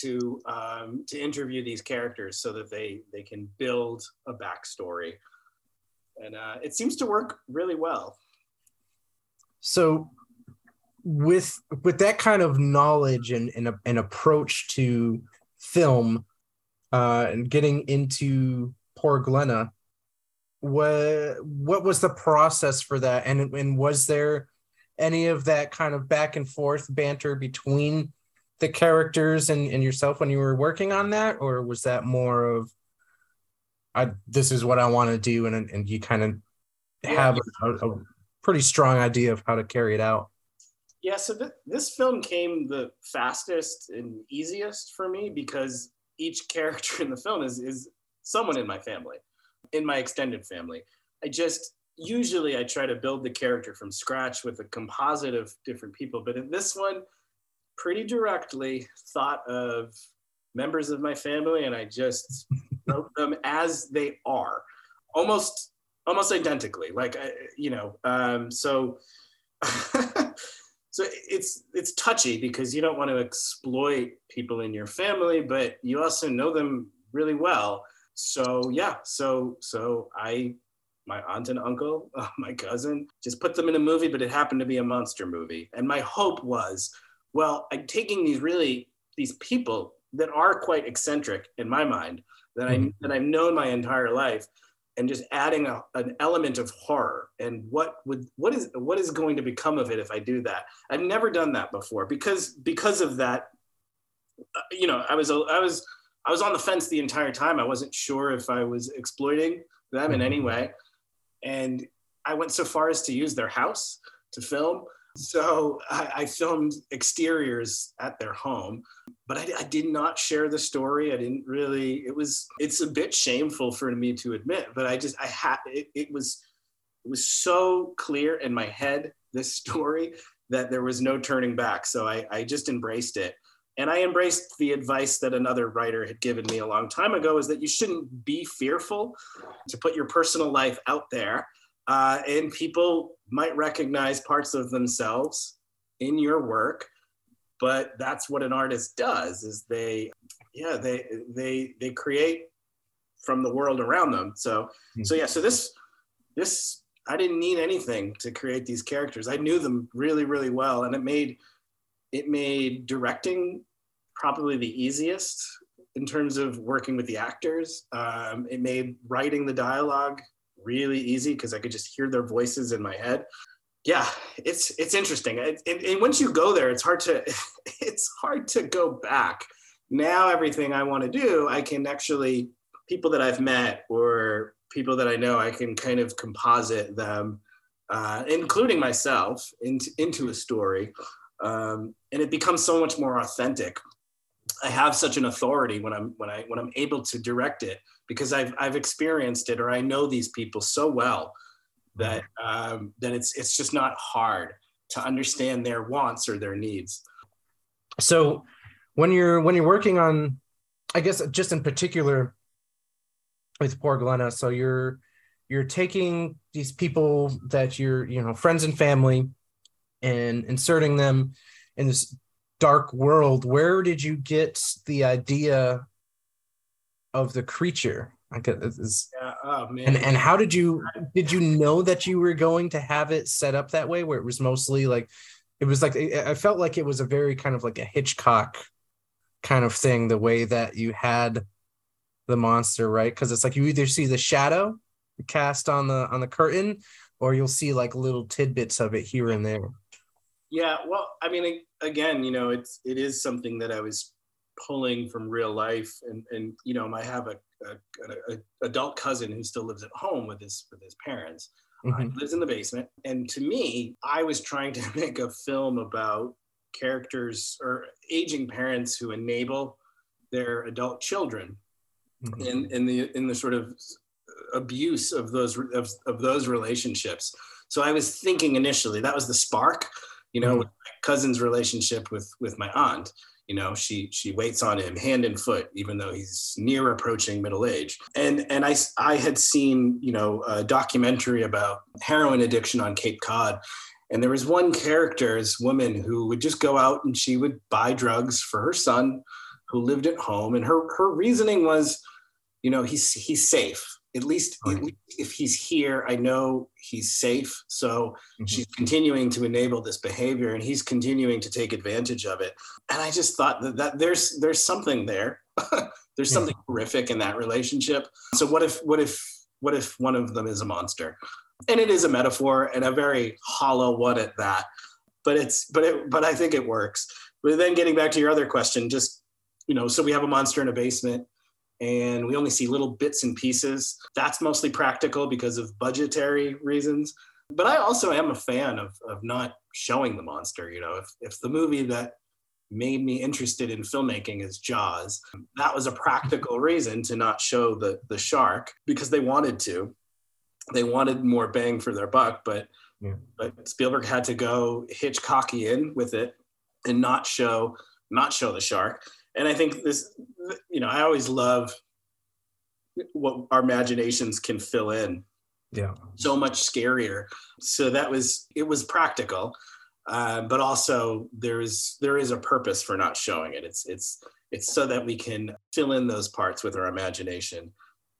to um, to interview these characters so that they they can build a backstory. And uh, it seems to work really well. so with with that kind of knowledge and and, a- and approach to film uh and getting into poor glenna. What what was the process for that? And and was there any of that kind of back and forth banter between the characters and, and yourself when you were working on that? Or was that more of I this is what I want to do and and you kind of have a, a pretty strong idea of how to carry it out. Yeah, so th- this film came the fastest and easiest for me because each character in the film is is someone in my family, in my extended family. I just usually I try to build the character from scratch with a composite of different people, but in this one, pretty directly thought of members of my family, and I just wrote them as they are, almost almost identically. Like I, you know, um, so. so it's it's touchy because you don't want to exploit people in your family but you also know them really well so yeah so so i my aunt and uncle uh, my cousin just put them in a movie but it happened to be a monster movie. And my hope was well i'm taking these really these people that are quite eccentric in my mind that i Mhm. that i've known my entire life and just adding a, an element of horror. And what would what is what is going to become of it if i do that? I've never done that before because because of that uh, you know i was i was i was on the fence the entire time i wasn't sure if i was exploiting them in any mm-hmm. way and i went so far as to use their house to film so i, I filmed exteriors at their home but I, I, did not share the story. I didn't really. It was. It's a bit shameful for me to admit, but I just. I had. It, it was. It was so clear in my head this story that there was no turning back. So I, I just embraced it, and I embraced the advice that another writer had given me a long time ago: is that you shouldn't be fearful to put your personal life out there, uh, and people might recognize parts of themselves in your work but that's what an artist does is they yeah they they they create from the world around them so mm-hmm. so yeah so this this i didn't need anything to create these characters i knew them really really well and it made it made directing probably the easiest in terms of working with the actors. Um, it made writing the dialogue really easy because i could just hear their voices in my head. Yeah it's it's interesting. And, and, once you go there it's hard to it's hard to go back. Now everything i want to do i can actually people that i've met or people that i know i can kind of composite them uh, including myself into, into a story. Um, and it becomes so much more authentic i have such an authority when i'm when i when i'm able to direct it because i've i've experienced it or i know these people so well that um, that it's it's just not hard to understand their wants or their needs. So when you're when you're working on, I guess just in particular with poor Glenna, so you're you're taking these people that you're you know friends and family and inserting them in this dark world where did you get the idea of the creature? I could, it's, yeah, oh man. And and how did you did you know that you were going to have it set up that way where it was mostly like it was like I felt like it was a very kind of like a Hitchcock kind of thing the way that you had the monster right? Because it's like you either see the shadow cast on the on the curtain or you'll see like little tidbits of it here and there. Yeah well i mean again you know it's it is something that i was pulling from real life and and you know i have a a, a, adult cousin who still lives at home with his with his parents. Mm-hmm. Uh, lives in the basement, and to me, I was trying to make a film about characters or aging parents who enable their adult children mm-hmm. in in the in the sort of abuse of those of, of those relationships. So I was thinking initially that was the spark, you know, mm-hmm. my cousin's relationship with with my aunt you know she she waits on him hand and foot even though he's near approaching middle age. And and i i had seen you know a documentary about heroin addiction on cape cod. And there was one character this woman who would just go out and she would buy drugs for her son who lived at home. And her her reasoning was you know he's he's safe at least, right. at least, if he's here, I know he's safe. So mm-hmm. she's continuing to enable this behavior and he's continuing to take advantage of it. And I just thought that, that there's there's something there. there's something yeah. horrific in that relationship. So what if what if what if one of them is a monster? And it is a metaphor and a very hollow one at that. But it's but it but I think it works. But then getting back to your other question, just you know, so we have a monster in a basement and we only see little bits and pieces. That's mostly practical because of budgetary reasons. But I also am a fan of, of not showing the monster. You know, if, if the movie that made me interested in filmmaking is Jaws, that was a practical reason to not show the, the shark because they wanted to. They wanted more bang for their buck, but yeah. but Spielberg had to go Hitchcockian with it and not show not show the shark and I think this, you know, I always love what our imaginations can fill in. Yeah. So much scarier. So that was it was practical, uh, but also there is there is a purpose for not showing it. It's it's it's so that we can fill in those parts with our imagination,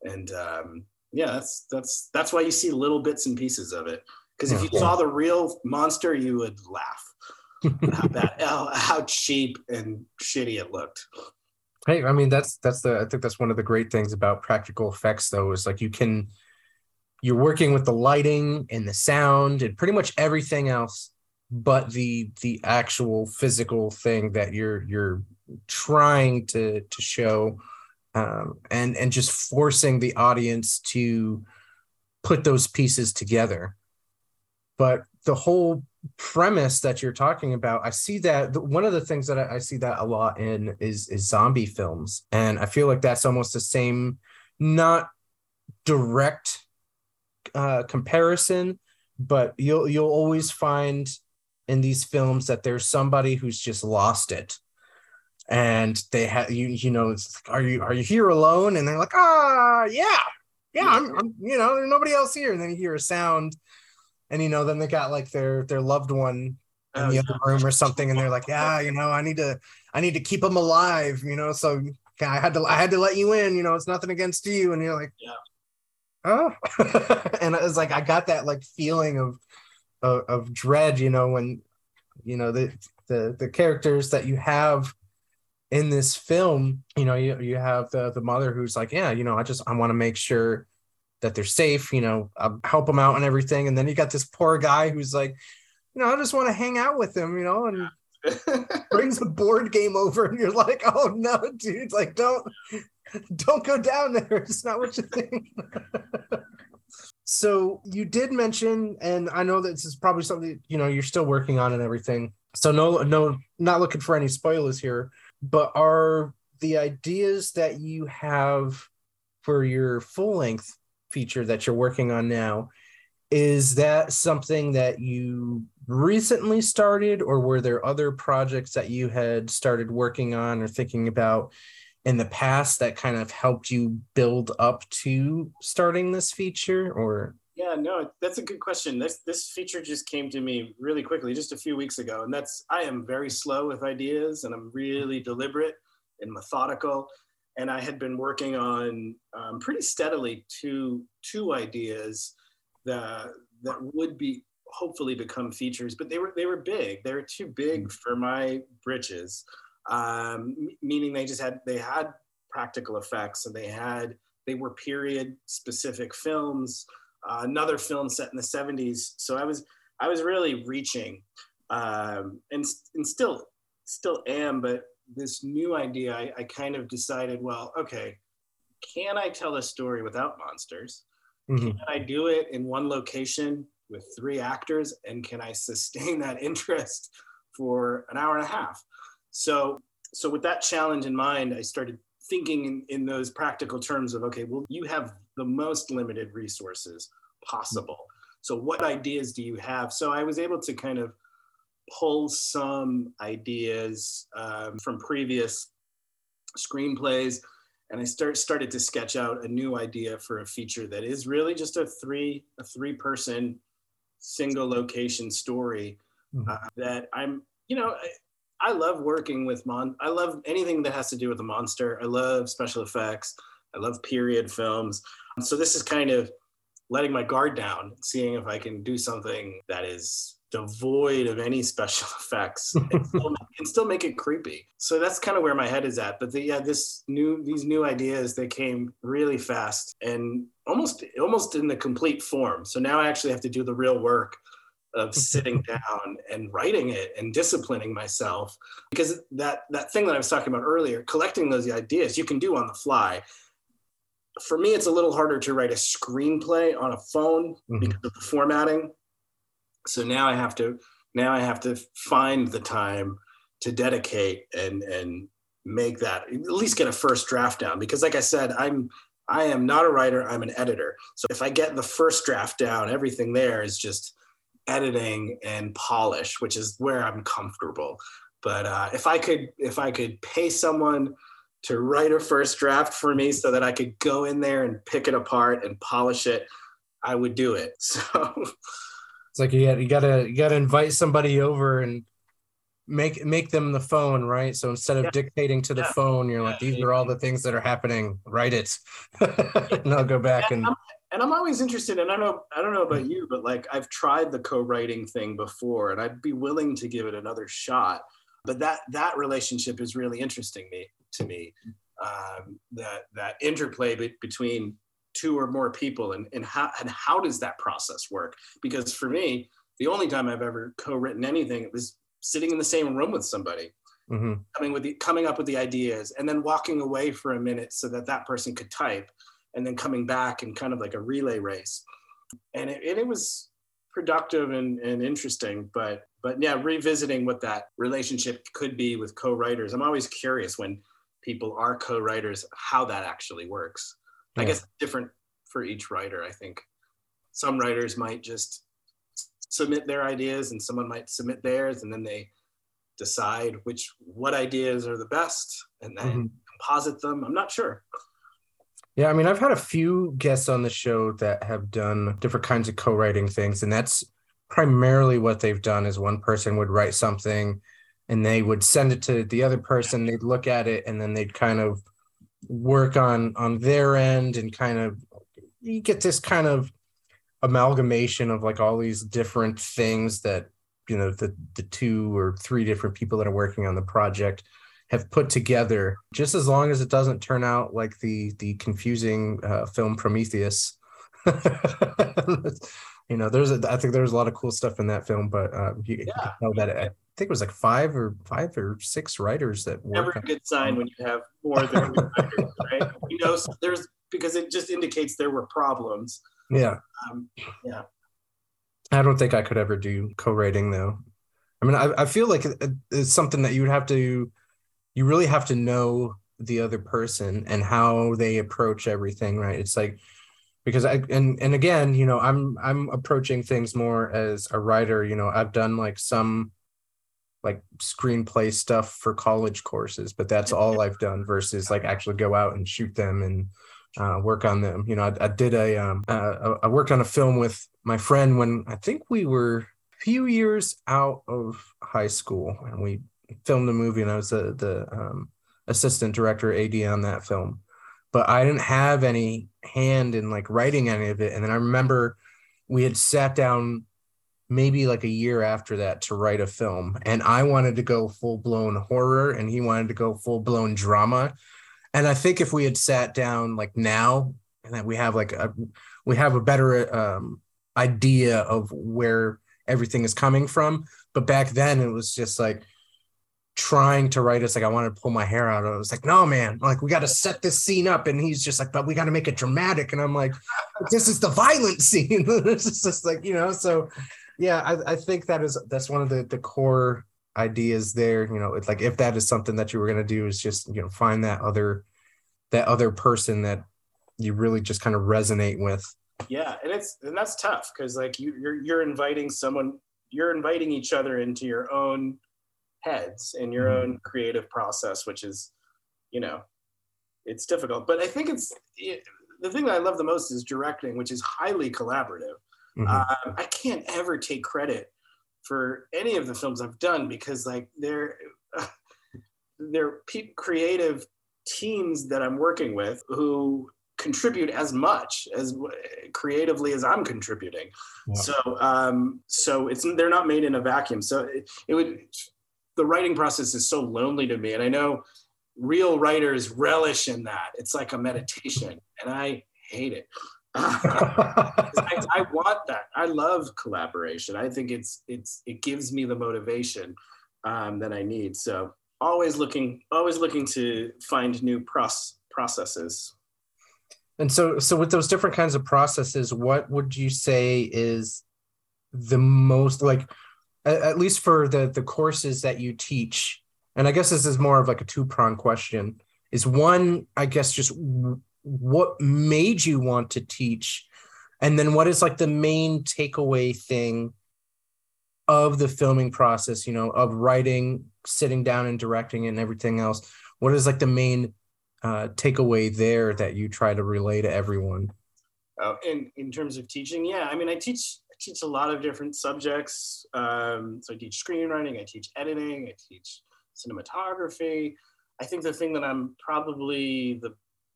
and um, yeah, that's that's that's why you see little bits and pieces of it. Because if you saw the real monster, you would laugh how bad, how, how cheap and shitty it looked. Hey, I mean that's that's the I think that's one of the great things about practical effects though is like you can you're working with the lighting and the sound and pretty much everything else but the the actual physical thing that you're you're trying to to show um, and and just forcing the audience to put those pieces together but the whole premise that you're talking about, I see that one of the things that I, I see that a lot in is is zombie films, and I feel like that's almost the same, not direct uh, comparison, but you'll you'll always find in these films that there's somebody who's just lost it. And they have you you know it's like, are you are you here alone? And they're like ah yeah yeah I'm, I'm you know there's nobody else here. And then you hear a sound and you know then they got like their their loved one in Oh, the yeah. other room or something and they're like yeah you know i need to i need to keep them alive you know so i had to i had to let you in you know it's nothing against you and you're like Yeah. oh and it was like i got that like feeling of of, of dread you know when you know the the the characters that you have in this film you know you, you have the the mother who's like yeah you know i just i want to make sure that they're safe you know I'll help them out and everything. And then you got this poor guy who's like you know i just want to hang out with him you know and brings a board game over and you're like oh no dude like don't don't go down there. It's not what you think. So you did mention and i know that this is probably something you know you're still working on and everything. So no no not looking for any spoilers here but are the ideas that you have for your full length feature that you're working on now is that something that you recently started or were there other projects that you had started working on or thinking about in the past that kind of helped you build up to starting this feature or Yeah, no, that's a good question. This this feature just came to me really quickly, just a few weeks ago, and that's I am very slow with ideas, and I'm really deliberate and methodical. And I had been working on um, pretty steadily two two ideas that that would be hopefully become features, but they were they were big. They were too big for my britches. Um, meaning they just had they had practical effects and they had they were period specific films uh, another film set in the 70s so i was i was really reaching um, and, and still still am but this new idea I, I kind of decided well okay can i tell a story without monsters? Mhm. can i do it in one location with three actors? And can i sustain that interest for an hour and a half? So so with that challenge in mind i started thinking in, in those practical terms of okay well you have the most limited resources possible. So what ideas do you have? So i was able to kind of pull some ideas um, from previous screenplays and i start, started to sketch out a new idea for a feature that is really just a three a three person single location story Mhm. uh, that i'm you know I, I love working with mon i love anything that has to do with a monster. I love special effects. I love period films. So this is kind of letting my guard down seeing if i can do something that is devoid of any special effects and still, and still make it creepy. So that's kind of where my head is at. But the, yeah this new these new ideas they came really fast and almost almost in the complete form. So now i actually have to do the real work of sitting down and writing it and disciplining myself. Because that that thing that i was talking about earlier collecting those ideas you can do on the fly. For me it's a little harder to write a screenplay on a phone Mhm. because of the formatting so now i have to now i have to find the time to dedicate and and make that at least get a first draft down. Because like i said i'm i am not a writer i'm an editor. So if i get the first draft down everything there is just editing and polish which is where i'm comfortable. But uh, if i could if i could pay someone to write a first draft for me so that i could go in there and pick it apart and polish it i would do it. So It's like you got you gotta you gotta invite somebody over and make make them the phone, right? So instead of Yeah. dictating to the Yeah. phone, you're like, these are all the things that are happening. Write it, and I'll go back and and I'm always interested, and I don't know, I don't know about you, but like I've tried the co-writing thing before, and I'd be willing to give it another shot. But that that relationship is really interesting me to me. Um, that that interplay be- between two or more people, and and how and how does that process work? Because for me, the only time I've ever co-written anything, it was sitting in the same room with somebody Mhm. coming with the coming up with the ideas and then walking away for a minute so that that person could type and then coming back and kind of like a relay race and it, and it was productive and, and interesting. But but yeah, revisiting what that relationship could be with co-writers. I'm always curious when people are co-writers how that actually works. I Yeah. guess different for each writer. I think some writers might just submit their ideas and someone might submit theirs and then they decide which what ideas are the best and then Mhm. composite them. I'm not sure. Yeah, I mean, I've had a few guests on the show that have done different kinds of co-writing things, and that's primarily what they've done. Is one person would write something, and they would send it to the other person. They'd look at it, and then they'd kind of work on on their end, and kind of you get this kind of amalgamation of like all these different things that you know the the two or three different people that are working on the project have put together just as long as it doesn't turn out like the the confusing uh, film prometheus you know there's a i think there's a lot of cool stuff in that film but uh you, you Yeah. can tell that i think it was like five or five or six writers that Never a good sign when you have more than one writer, right? You know, so there's because it just indicates there were problems. yeah. Um, i don't think i could ever do co-writing though. I mean i, I feel like it's something that you would have to you really have to know the other person and how they approach everything right? It's like because i and and again you know i'm i'm approaching things more as a writer. You know i've done like some like screenplay stuff for college courses but that's all i've done versus like actually go out and shoot them and uh, work on them. You know i, I did a um uh, i worked on a film with my friend when i think we were a few years out of high school and we filmed a movie and i was the the um, assistant director ad on that film. But i didn't have any hand in like writing any of it. And then i remember we had sat down maybe like a year after that to write a film and i wanted to go full blown horror and he wanted to go full blown drama and i think if we had sat down like now and that we have like a we have a better um idea of where everything is coming from but back then it was just like trying to write us like I wanted to pull my hair out. I was like, no, man, like we got to set this scene up. And he's just like, but we got to make it dramatic. And I'm like, this is the violent scene. this is just like, you know, so yeah, I, I think that is that's one of the the core ideas there. You know, it's like if that is something that you were gonna do is just, you know, find that other that other person that you really just kind of resonate with. yeah, and it's and that's tough because like you you're you're inviting someone, you're inviting each other into your own heads and your Mhm. own creative process, which is, you know, it's difficult. But I think it's it, the thing that I love the most is directing, which is highly collaborative. Mhm. um, I can't ever take credit for any of the films I've done because like they're they're pe- creative teams that I'm working with who contribute as much as creatively as I'm contributing. Yeah. So um, so it's they're not made in a vacuum. So it, it would the writing process is so lonely to me, and I know real writers relish in that. It's like a meditation, and I hate it. I, I want that. I love collaboration. I think it's it's it gives me the motivation um, that I need. So always looking, always looking to find new pros- processes. And so, so with those different kinds of processes, what would you say is the most like, at, at least for the the courses that you teach? And I guess this is more of like a two prong question. Is one, I guess, just what made you want to teach, and then what is like the main takeaway thing of the filming process? You know, of writing, sitting down and directing, and everything else. What is like the main uh, takeaway there that you try to relay to everyone? Uh, in in terms of teaching, yeah, I mean, I teach I teach a lot of different subjects. Um, so I teach screenwriting, I teach editing, I teach cinematography. I think the thing that I'm probably the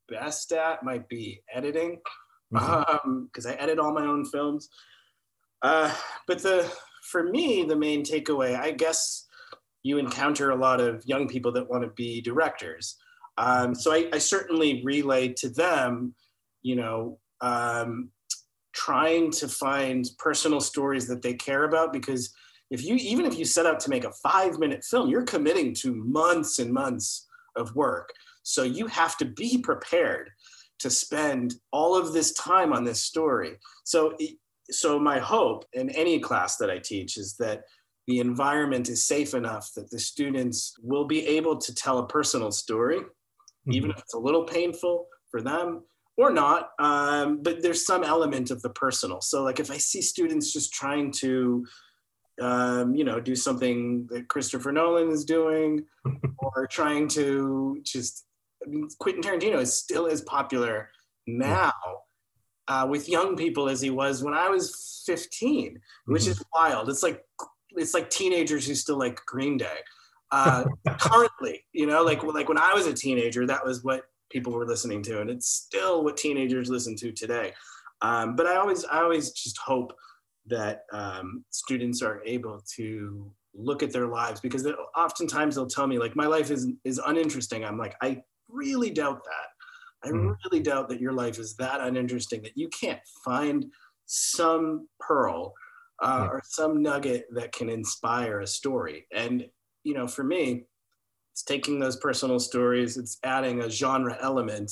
best at might be editing, because I edit all my own films. Uh, but the for me, the main takeaway, I guess, you encounter a lot of young people that want to be directors. Um, so I, I certainly relay to them, you know, um, trying to find personal stories that they care about because if you even if you set out to make a five minute film you're committing to months and months of work so you have to be prepared to spend all of this time on this story so so my hope in any class that I teach is that the environment is safe enough that the students will be able to tell a personal story, mm-hmm. even if it's a little painful for them or not. Um, but there's some element of the personal. So, like if I see students just trying to, um, you know, do something that Christopher Nolan is doing, or trying to just, Quentin Tarantino is still as popular now uh, with young people as he was when I was 15, which mm-hmm. is wild. It's like it's like teenagers who still like Green Day. Uh, currently, you know, like like when I was a teenager, that was what people were listening to, and it's still what teenagers listen to today. Um, but I always I always just hope that um, students are able to look at their lives because oftentimes they'll tell me like my life is is uninteresting. I'm like I really doubt that. I mm. really doubt that your life is that uninteresting that you can't find some pearl uh, yeah. or some nugget that can inspire a story. And, you know, for me, it's taking those personal stories, it's adding a genre element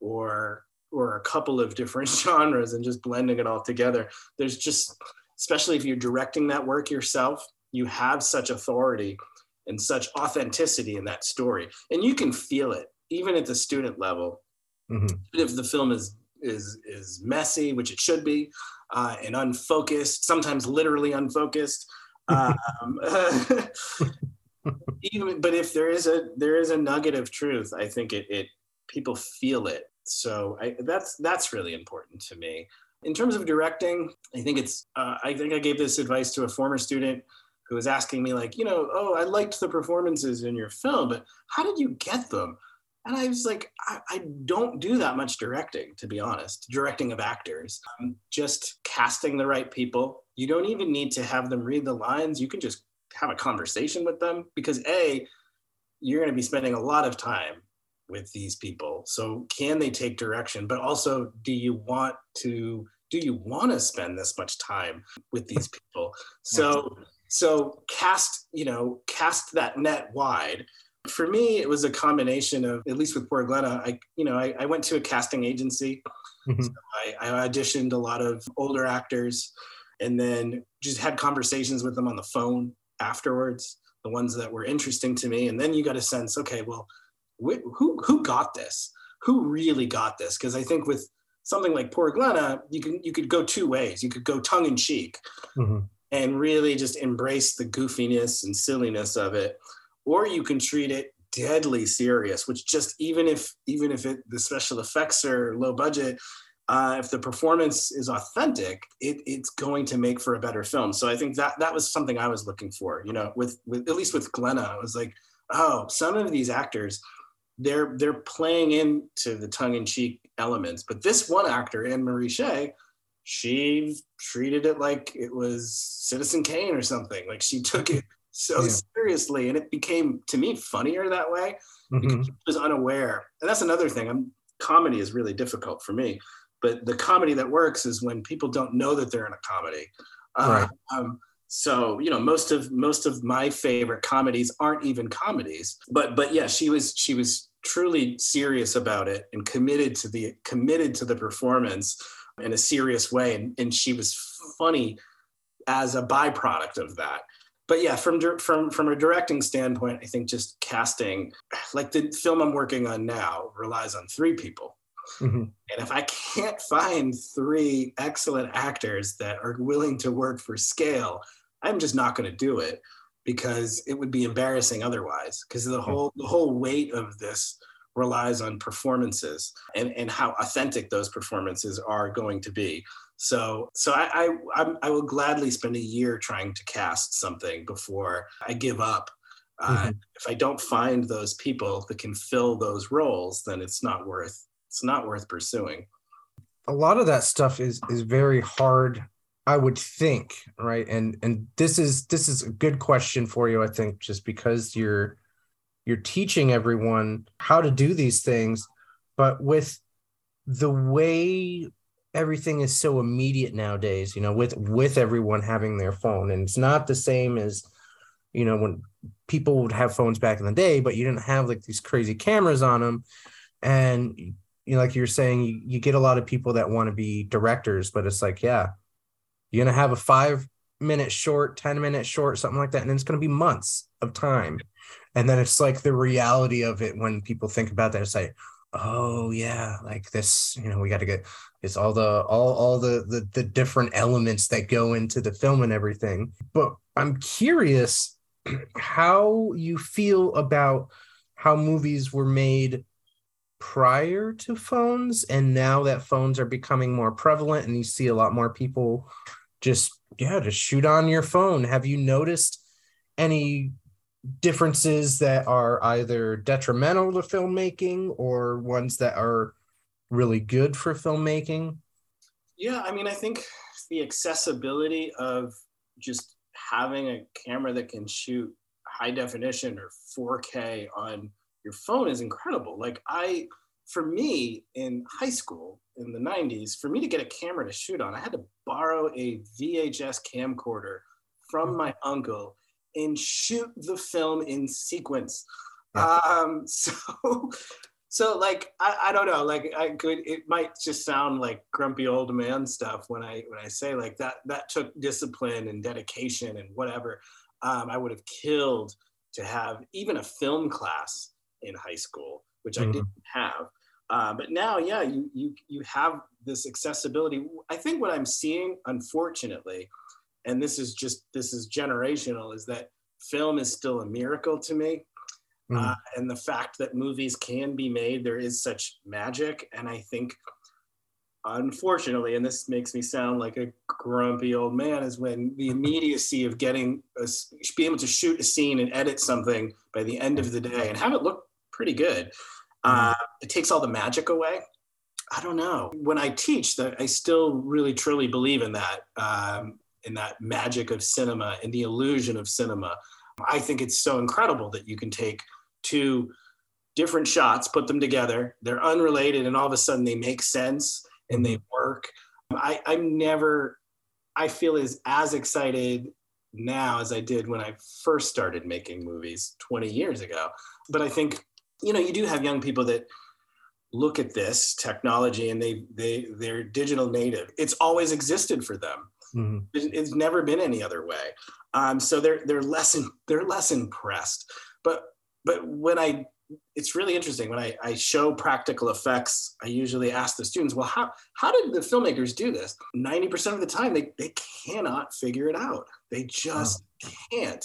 or or a couple of different genres and just blending it all together. There's just, especially if you're directing that work yourself, you have such authority and such authenticity in that story. And you can feel it, even at the student level Mm-hmm. If the film is is is messy, which it should be, uh, and unfocused, sometimes literally unfocused. Um, even, but if there is a there is a nugget of truth, I think it, it people feel it. So I, that's that's really important to me. In terms of directing, I think it's uh, I think I gave this advice to a former student who was asking me like, you know, oh, I liked the performances in your film, but how did you get them? And I was like, I, I, don't do that much directing, to be honest, directing of actors. Um, just casting the right people. You don't even need to have them read the lines. You can just have a conversation with them because, A, you're going to be spending a lot of time with these people. So, can they take direction? But also, do you want to? Do you want to spend this much time with these people? So, so cast, you know, cast that net wide for me, it was a combination of, at least with Poor Glenna, I, you know, I, I went to a casting agency. Mm-hmm. So I, I auditioned a lot of older actors and then just had conversations with them on the phone afterwards, the ones that were interesting to me. And then you got a sense, okay, well, wh- who, who got this? Who really got this? Because I think with something like Poor Glenna, you can you could go two ways. You could go tongue in cheek mm-hmm. and really just embrace the goofiness and silliness of it, or you can treat it deadly serious which just even if even if it the special effects are low budget uh, if the performance is authentic it, it's going to make for a better film. So i think that that was something i was looking for you know with, with at least with glenna i was like oh some of these actors they're they're playing into the tongue-in-cheek elements. But this one actor anne marie shea she treated it like it was citizen kane or something. Like she took it so yeah. seriously and it became to me funnier that way mm-hmm. because I was unaware and that's another thing i'm comedy is really difficult for me but the comedy that works is when people don't know that they're in a comedy uh, right. um, so you know most of most of my favorite comedies aren't even comedies but but yeah she was she was truly serious about it and committed to the committed to the performance in a serious way and, and she was funny as a byproduct of that but yeah, from from from a directing standpoint, I think just casting, like the film I'm working on now, relies on three people. Mm-hmm. And if I can't find three excellent actors that are willing to work for scale, I'm just not going to do it because it would be embarrassing otherwise. Because the whole the whole weight of this relies on performances and, and how authentic those performances are going to be. So, so I, I, I will gladly spend a year trying to cast something before I give up. Uh, mm-hmm. If I don't find those people that can fill those roles, then it's not worth it's not worth pursuing. A lot of that stuff is is very hard, I would think, right? And and this is this is a good question for you, I think, just because you're you're teaching everyone how to do these things, but with the way everything is so immediate nowadays you know with with everyone having their phone and it's not the same as you know when people would have phones back in the day but you didn't have like these crazy cameras on them and you know like you're saying you, you get a lot of people that want to be directors but it's like yeah You're gonna have a five minute short, 10 minute short, something like that. And it's gonna be months of time. And then it's like the reality of it when people think about that, it's like, oh yeah, like this, you know, we got to get it's all the all all the, the the different elements that go into the film and everything. But I'm curious how you feel about how movies were made prior to phones and now that phones are becoming more prevalent and you see a lot more people just yeah just shoot on your phone have you noticed any differences that are either detrimental to filmmaking or ones that are really good for filmmaking yeah i mean i think the accessibility of just having a camera that can shoot high definition or 4k on your phone is incredible. Like I, for me in high school in the 90s, for me to get a camera to shoot on, I had to borrow a VHS camcorder from mm-hmm. my uncle and shoot the film in sequence. Um, so, so like I, I don't know, like I could it might just sound like grumpy old man stuff when I when I say like that that took discipline and dedication and whatever. Um, I would have killed to have even a film class in high school, which mm-hmm. I didn't have. Uh, but now, yeah, you you you have this accessibility. I think what I'm seeing, unfortunately, and this is just this is generational, is that film is still a miracle to me. Mm-hmm. Uh, and the fact that movies can be made, there is such magic. And I think, unfortunately, and this makes me sound like a grumpy old man, is when the immediacy of getting a, be able to shoot a scene and edit something by the end of the day and have it look pretty good. Mm-hmm. Uh, it takes all the magic away. I don't know. When I teach, that I still really truly believe in that, um, in that magic of cinema and the illusion of cinema. I think it's so incredible that you can take two different shots, put them together. They're unrelated, and all of a sudden they make sense and they work. I, I'm never. I feel as as excited now as I did when I first started making movies 20 years ago. But I think you know, you do have young people that look at this technology and they they they're digital native. It's always existed for them. Mm-hmm. It's never been any other way. Um, so they're they're less in, they're less impressed. But but when I it's really interesting when I, I show practical effects i usually ask the students well how, how did the filmmakers do this 90% of the time they, they cannot figure it out they just wow. can't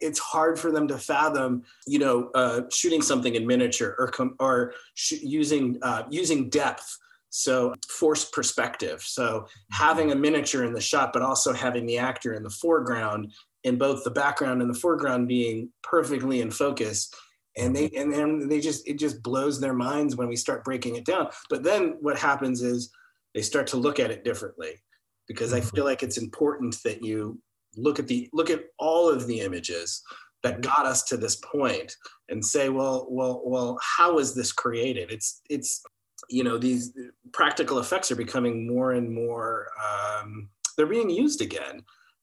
it's hard for them to fathom, you know, uh, shooting something in miniature or com- or sh- using uh, using depth. So forced perspective. So having a miniature in the shot, but also having the actor in the foreground, in both the background and the foreground being perfectly in focus. And they and then they just it just blows their minds when we start breaking it down. But then what happens is they start to look at it differently because I feel like it's important that you look at the look at all of the images that got us to this point and say well well well how was this created it's it's you know these practical effects are becoming more and more um, they're being used again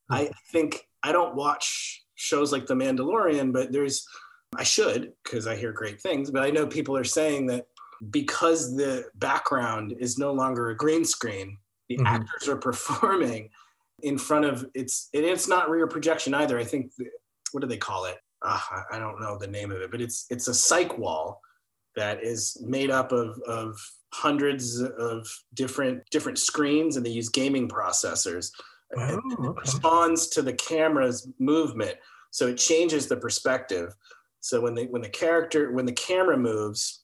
i think i don't watch shows like the mandalorian but there's i should because i hear great things but i know people are saying that because the background is no longer a green screen the mm-hmm. actors are performing in front of it's it's not rear projection either. I think what do they call it? Uh, I don't know the name of it, but it's it's a cyc wall that is made up of of hundreds of different different screens, and they use gaming processors. Oh, okay. It responds to the camera's movement, so it changes the perspective. So when the when the character when the camera moves,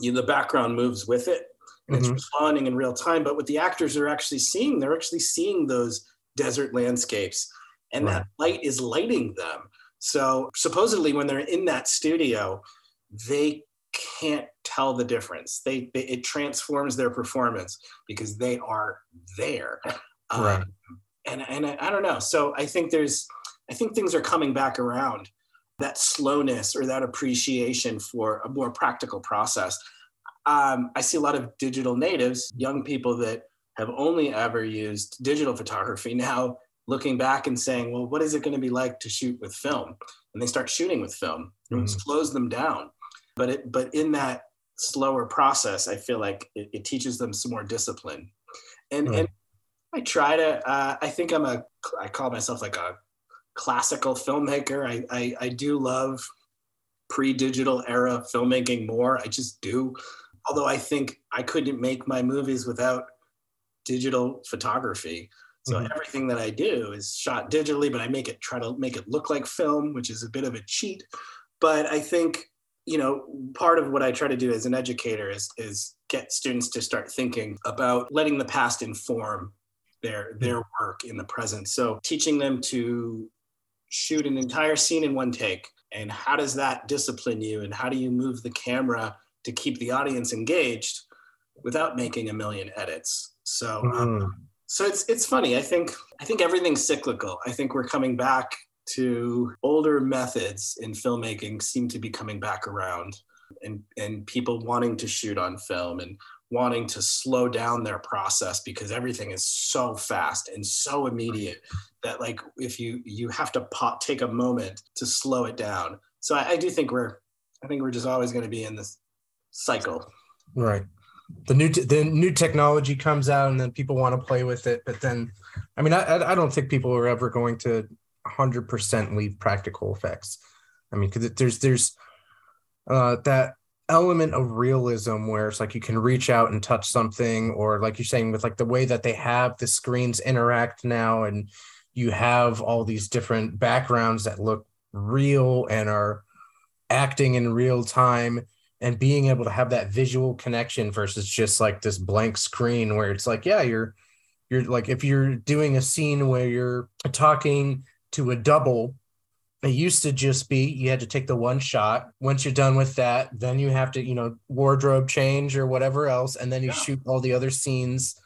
you the background moves with it, and mm-hmm. it's responding in real time. But what the actors are actually seeing, they're actually seeing those desert landscapes and right. that light is lighting them so supposedly when they're in that studio they can't tell the difference they, they it transforms their performance because they are there right. Um, and and I, I don't know so i think there's i think things are coming back around that slowness or that appreciation for a more practical process um, I see a lot of digital natives, young people that have only ever used digital photography now looking back and saying, well, what is it going to be like to shoot with film? And they start shooting with film. Mm-hmm. It slows them down. But it, but in that slower process, I feel like it, it teaches them some more discipline. And, and I try to. Uh, I think I'm a. I call myself like a classical filmmaker. I I, I do love pre-digital era filmmaking more. I just do. Although I think I couldn't make my movies without digital photography. So mm-hmm. everything that I do is shot digitally, but I make it try to make it look like film, which is a bit of a cheat. But I think you know part of what I try to do as an educator is is get students to start thinking about letting the past inform their their work in the present. So teaching them to shoot an entire scene in one take and how does that discipline you and how do you move the camera to keep the audience engaged without making a million edits so um, mm. so it's it's funny i think i think everything's cyclical i think we're coming back to older methods in filmmaking seem to be coming back around and and people wanting to shoot on film and wanting to slow down their process because everything is so fast and so immediate that like if you you have to pop, take a moment to slow it down. So I, I do think we're i think we're just always going to be in this cycle. Right. The new the new technology comes out and then people want to play with it but then i mean i i don't think people are ever going to 100% leave practical effects. I mean because there's there's uh that element of realism where it's like you can reach out and touch something or like you're saying with like the way that they have the screens interact now and you have all these different backgrounds that look real and are acting in real time and being able to have that visual connection versus just like this blank screen where it's like yeah you're you're like if you're doing a scene where you're talking to a double. It used to just be you had to take the one shot. Once you're done with that then you have to you know wardrobe change or whatever else and then you yeah. shoot all the other scenes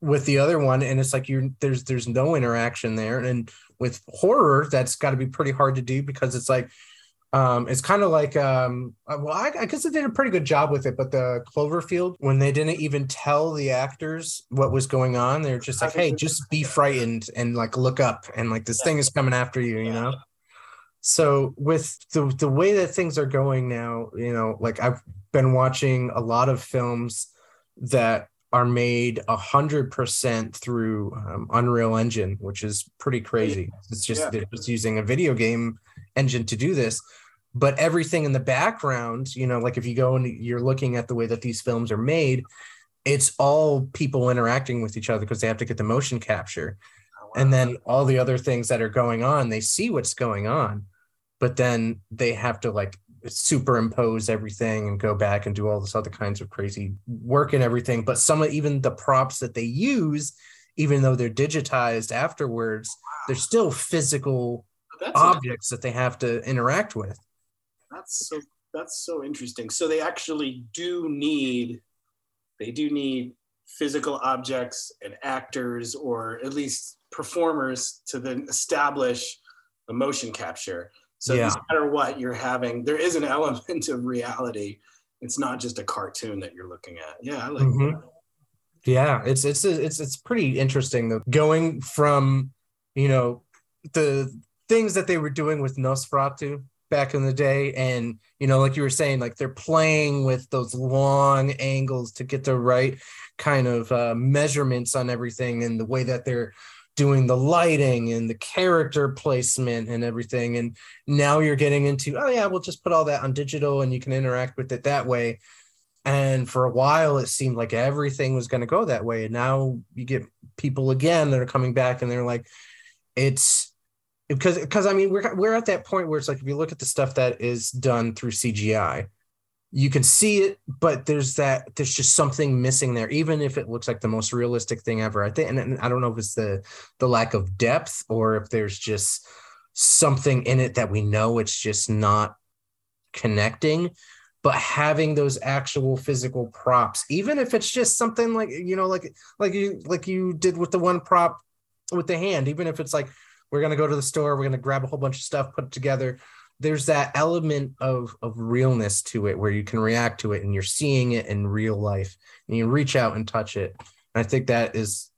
with the other one and it's like you're there's there's no interaction there. And with horror that's got to be pretty hard to do because it's like um it's kind of like um uh, well I, I guess they did a pretty good job with it but the cloverfield when they didn't even tell the actors what was going on they're just like hey just be frightened and like look up and like this thing is coming after you you know? So with the the way that things are going now you know like i've been watching a lot of films that are made a hundred percent through um, unreal engine which is pretty crazy. It's just yeah. they're just using a video game engine to do this but everything in the background you know like if you go and you're looking at the way that these films are made it's all people interacting with each other because they have to get the motion capture. Oh, and then all the other things that are going on they see what's going on but then they have to like superimpose everything and go back and do all this other kinds of crazy work and everything. But some of even the props that they use even though they're digitized afterwards wow. they're still physical that's objects that they have to interact with that's so that's so interesting so they actually do need they do need physical objects and actors or at least performers to then establish the motion capture. So yeah. no matter what you're having, there is an element of reality. It's not just a cartoon that you're looking at. Yeah, I like mm-hmm. that. Yeah, it's it's it's it's pretty interesting though. Going from, you know, the things that they were doing with Nosferatu back in the day. And you know like you were saying like they're playing with those long angles to get the right kind of uh, measurements on everything and the way that they're doing the lighting and the character placement and everything. And now you're getting into oh yeah we'll just put all that on digital and you can interact with it that way. And for a while it seemed like everything was going to go that way. And now you get people again that are coming back and they're like it's because because I mean we're we're at that point where it's like if you look at the stuff that is done through CGI, you can see it, but there's that there's just something missing there, even if it looks like the most realistic thing ever. I think, and, I don't know if it's the the lack of depth or if there's just something in it that we know it's just not connecting but having those actual physical props even if it's just something like you know like like you like you did with the one prop with the hand even if it's like we're going to go to the store we're going to grab a whole bunch of stuff put it together. There's that element of of realness to it where you can react to it and you're seeing it in real life and you reach out and touch it. And i think that is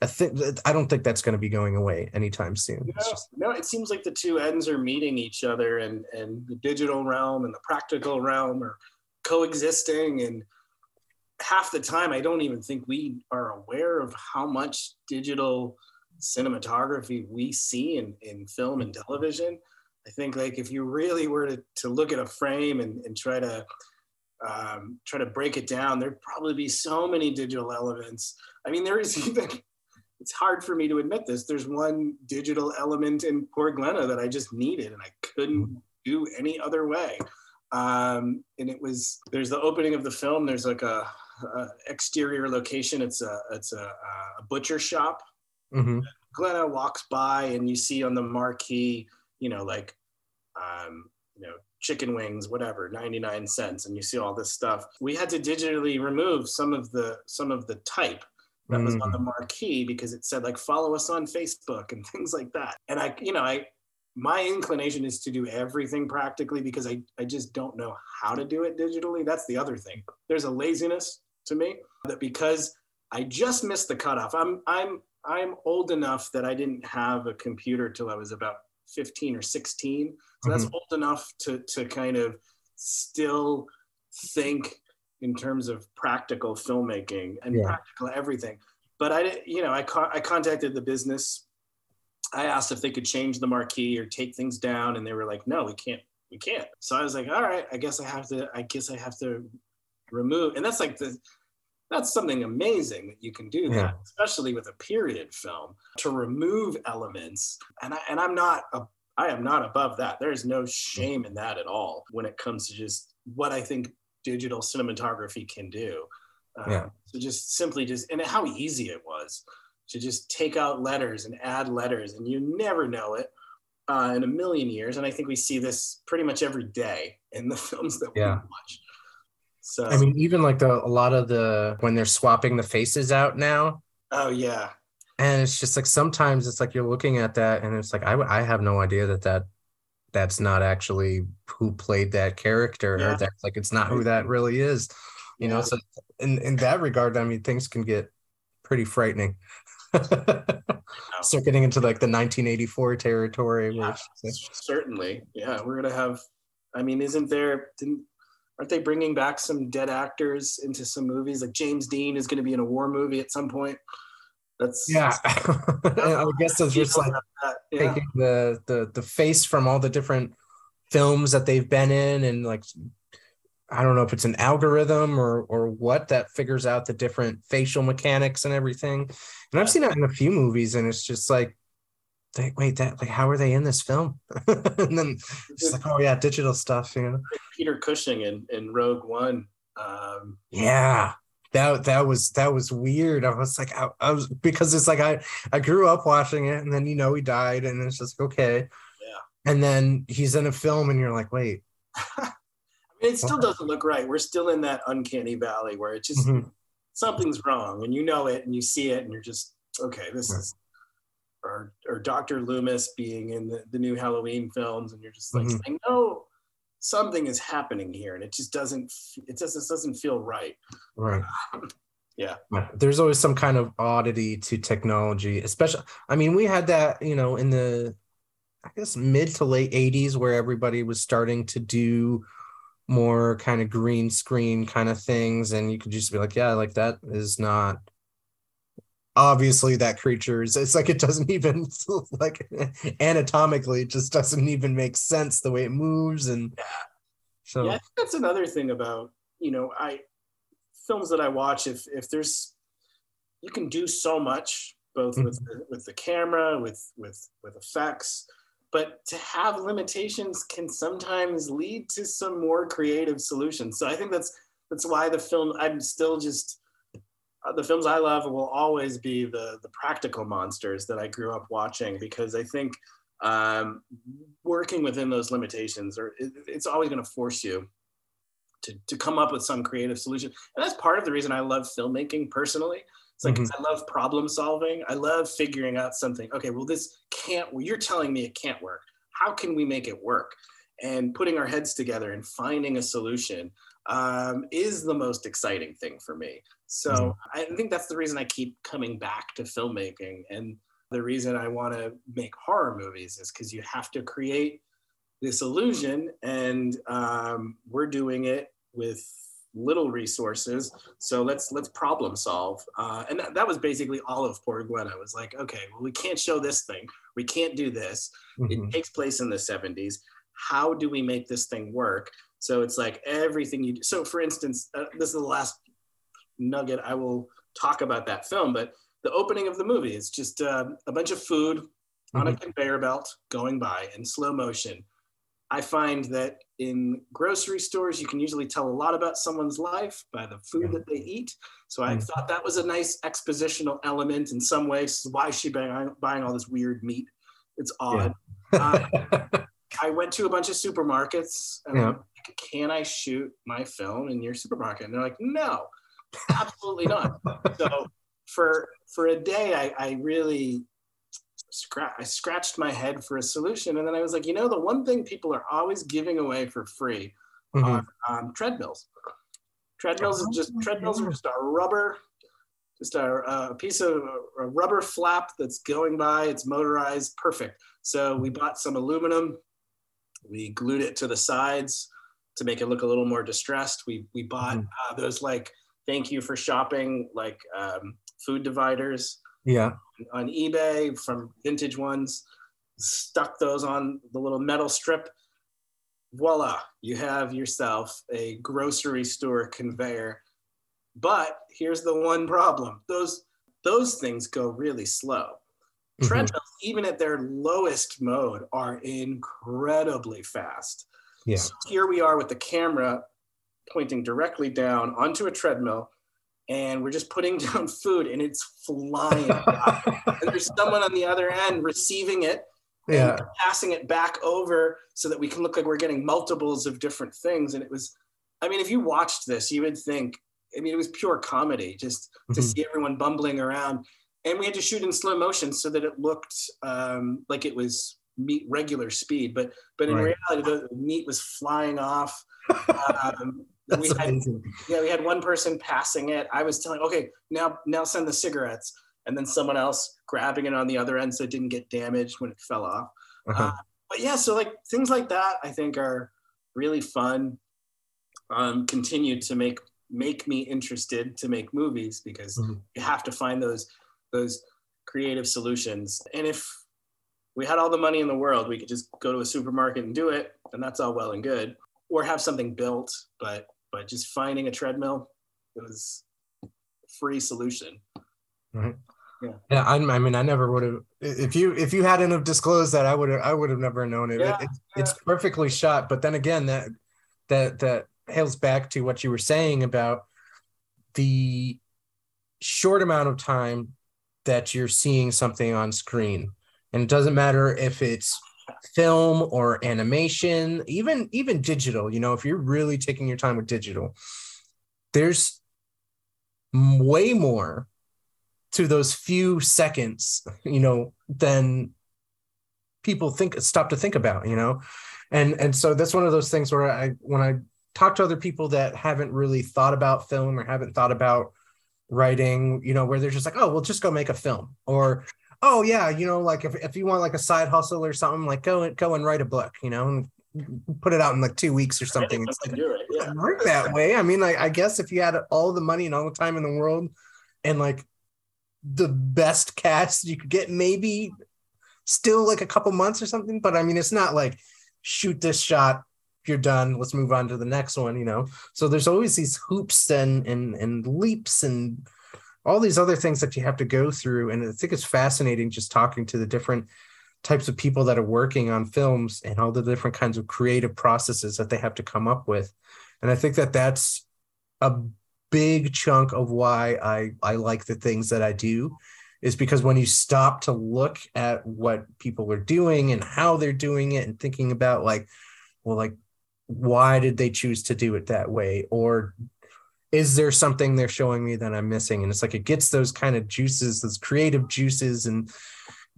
i think i don't think that's going to be going away anytime soon. No, just... no it seems like the two ends are meeting each other and and the digital realm and the practical realm are coexisting. And half the time I don't even think we are aware of how much digital cinematography we see in, in film and television. I think like if you really were to, to look at a frame and, and try to um, try to break it down, there'd probably be so many digital elements. I mean, there is even it's hard for me to admit this. There's one digital element in Poor Glenna that I just needed and I couldn't do any other way. Um, and it was there's the opening of the film. There's like a, a exterior location. It's a it's a, a butcher shop. Mm-hmm. Glenna walks by and you see on the marquee, you know, like um, you know, chicken wings, whatever, 99 cents, and you see all this stuff. We had to digitally remove some of the some of the type that was on the marquee because it said like follow us on Facebook and things like that. And I, you know, I my inclination is to do everything practically because I, I just don't know how to do it digitally. That's the other thing. There's a laziness to me that because I just missed the cutoff. I'm I'm I'm old enough that I didn't have a computer till I was about 15 or 16. So mm-hmm. that's old enough to to kind of still think in terms of practical filmmaking and Yeah. practical everything. But I, you know, I, co- I contacted the business. I asked if they could change the marquee or take things down, and they were like, "No, we can't. We can't." So I was like, "All right, I guess I have to. I guess I have to remove." And that's like the that's something amazing that you can do that, especially with a period film, to remove elements. And I and I'm not a I am not above that. There is no shame in that at all when it comes to just what I think digital cinematography can do. Um, Yeah. So just simply just and how easy it was to just take out letters and add letters, and you never know it uh, in a million years. And I think we see this pretty much every day in the films that Yeah. we watch. So I mean, even like the a lot of the when they're swapping the faces out now, oh yeah, and it's just like sometimes it's like you're looking at that and it's like I I have no idea that that that's not actually who played that character Yeah. or that's like it's not who that really is you know so in in that regard i mean things can get pretty frightening oh. start getting into like the 1984 territory Yeah. which certainly. Yeah, we're gonna have. I mean, isn't there? Didn't, aren't they bringing back some dead actors into some movies? Like James Dean is going to be in a war movie at some point. That's yeah And i guess it's just like yeah. taking the the the face from all the different films that they've been in and like I don't know if it's an algorithm or or what that figures out the different facial mechanics and everything. And I've seen that in a few movies and it's just like they, wait that like how are they in this film? and then it's like oh yeah digital stuff you know. Peter Cushing in, in Rogue One. Um, Yeah. That that was that was weird. I was like I, I was because it's like I I grew up watching it and then you know he died and it's just okay. Yeah. And then he's in a film and you're like, wait. I mean, it still doesn't look right. We're still in that uncanny valley where it just Mhm. something's wrong, and you know it, and you see it, and you're just okay. This Right. is or or Dr. Loomis being in the, the new Halloween films, and you're just like, Mhm. I know something is happening here, and it just doesn't. It just it doesn't feel right. Right. Yeah. There's always some kind of oddity to technology, especially I mean, we had that, you know, in the I guess mid to late 80s where everybody was starting to do more kind of green screen kind of things and you could just be like, yeah, like that is not obviously that creature is it's like it doesn't even like anatomically it just doesn't even make sense the way it moves and so Yeah, think that's another thing about you know I films that I watch. If if there's you can do so much both mm-hmm. with the, with the camera, with with with effects, but to have limitations can sometimes lead to some more creative solutions. So I think that's that's why the film I'm still just uh, the films I love will always be the the practical monsters that I grew up watching because I think um, working within those limitations or it, it's always going to force you to, to come up with some creative solution. And that's part of the reason i love filmmaking personally. It's like Mhm. i love problem solving. I love figuring out something. Okay well this can't well, you're telling me it can't work. How can we make it work? And putting our heads together and finding a solution um, is the most exciting thing for me. So Mhm. i think that's the reason i keep coming back to filmmaking. And the reason I want to make horror movies is because you have to create this illusion, and um, we're doing it with little resources. So let's let's problem solve. Uh, and that, that was basically all of Poor Glenna. I was like okay well we can't show this thing. We can't do this. Mhm. it takes place in the 70s how do we make this thing work so it's like everything you do. So for instance uh, this is the last nugget i will talk about that film but the opening of the movie is just uh, a bunch of food on a conveyor belt going by in slow motion. I find that in grocery stores you can usually tell a lot about someone's life by the food Yeah. that they eat. So i Mhm. thought that was a nice expositional element in some ways why is she buying, buying all this weird meat? It's odd. Uh, I went to a bunch of supermarkets and Yeah. Can I shoot my film in your supermarket? And they're like, no, absolutely not. so for for a day, I, I really scra- I scratched my head for a solution. And then I was like, you know, the one thing people are always giving away for free Mhm. are um, treadmills. Treadmills is just Oh, treadmills are just a rubber, just a, a piece of a rubber flap that's going by. It's motorized, perfect. So we bought some aluminum. We glued it to the sides to make it look a little more distressed. We we bought Mhm. uh, those like thank you for shopping like um, food dividers yeah. on eBay from vintage ones, stuck those on the little metal strip. Voila, you have yourself a grocery store conveyor. But here's the one problem. Those those things go really slow. Mhm. Treadmills, even at their lowest mode, are incredibly fast. Yeah. So here we are with the camera pointing directly down onto a treadmill, and we're just putting down food, and it's flying. and there's someone on the other end receiving it Yeah. and passing it back over so that we can look like we're getting multiples of different things. And it was, I mean, if you watched this, you would think, I mean, it was pure comedy just to Mhm. see everyone bumbling around. And we had to shoot in slow motion so that it looked um, like it was meat regular speed, but but in Right. reality, the meat was flying off. Um, we had amazing. yeah, we had one person passing it. I was telling, okay, now now send the cigarettes, and then someone else grabbing it on the other end so it didn't get damaged when it fell off. Uh-huh. But yeah, so like things like that, I think are really fun. Um, continue to make make me interested to make movies because Mhm. you have to find those those creative solutions. And if we had all the money in the world, we could just go to a supermarket and do it, and that's all well and good, or have something built. But but just finding a treadmill it was a free solution. Mm-hmm. Yeah, I, I mean, I never would have. If you if you hadn't have disclosed that, I would have I would have never known it. It- Yeah, it's, it's perfectly shot, but then again, that that that hails back to what you were saying about the short amount of time that you're seeing something on screen, and it doesn't matter if it's film or animation, even even digital. You know, if you're really taking your time with digital, there's way more to those few seconds, you know, than people think stop to think about, you know. And and so that's one of those things where I when I talk to other people that haven't really thought about film or haven't thought about writing, you know, where they're just like, oh, well, just go make a film. Or, oh yeah, you know, like if, if you want like a side hustle or something, like go and go and write a book, you know, and put it out in like two weeks or something. It's like it. Yeah. work that way. I mean, like, I guess if you had all the money and all the time in the world and like the best cast you could get, maybe still like a couple months or something. But I mean, it's not like shoot this shot, you're done, let's move on to the next one, you know? So there's always these hoops and and and leaps and all these other things that you have to go through. And I think it's fascinating just talking to the different types of people that are working on films and all the different kinds of creative processes that they have to come up with. And I think that that's a big chunk of why I I like the things that I do is because when you stop to look at what people are doing and how they're doing it and thinking about like well like why did they choose to do it that way or is there something they're showing me that I'm missing? And it's like it gets those kind of juices those creative juices and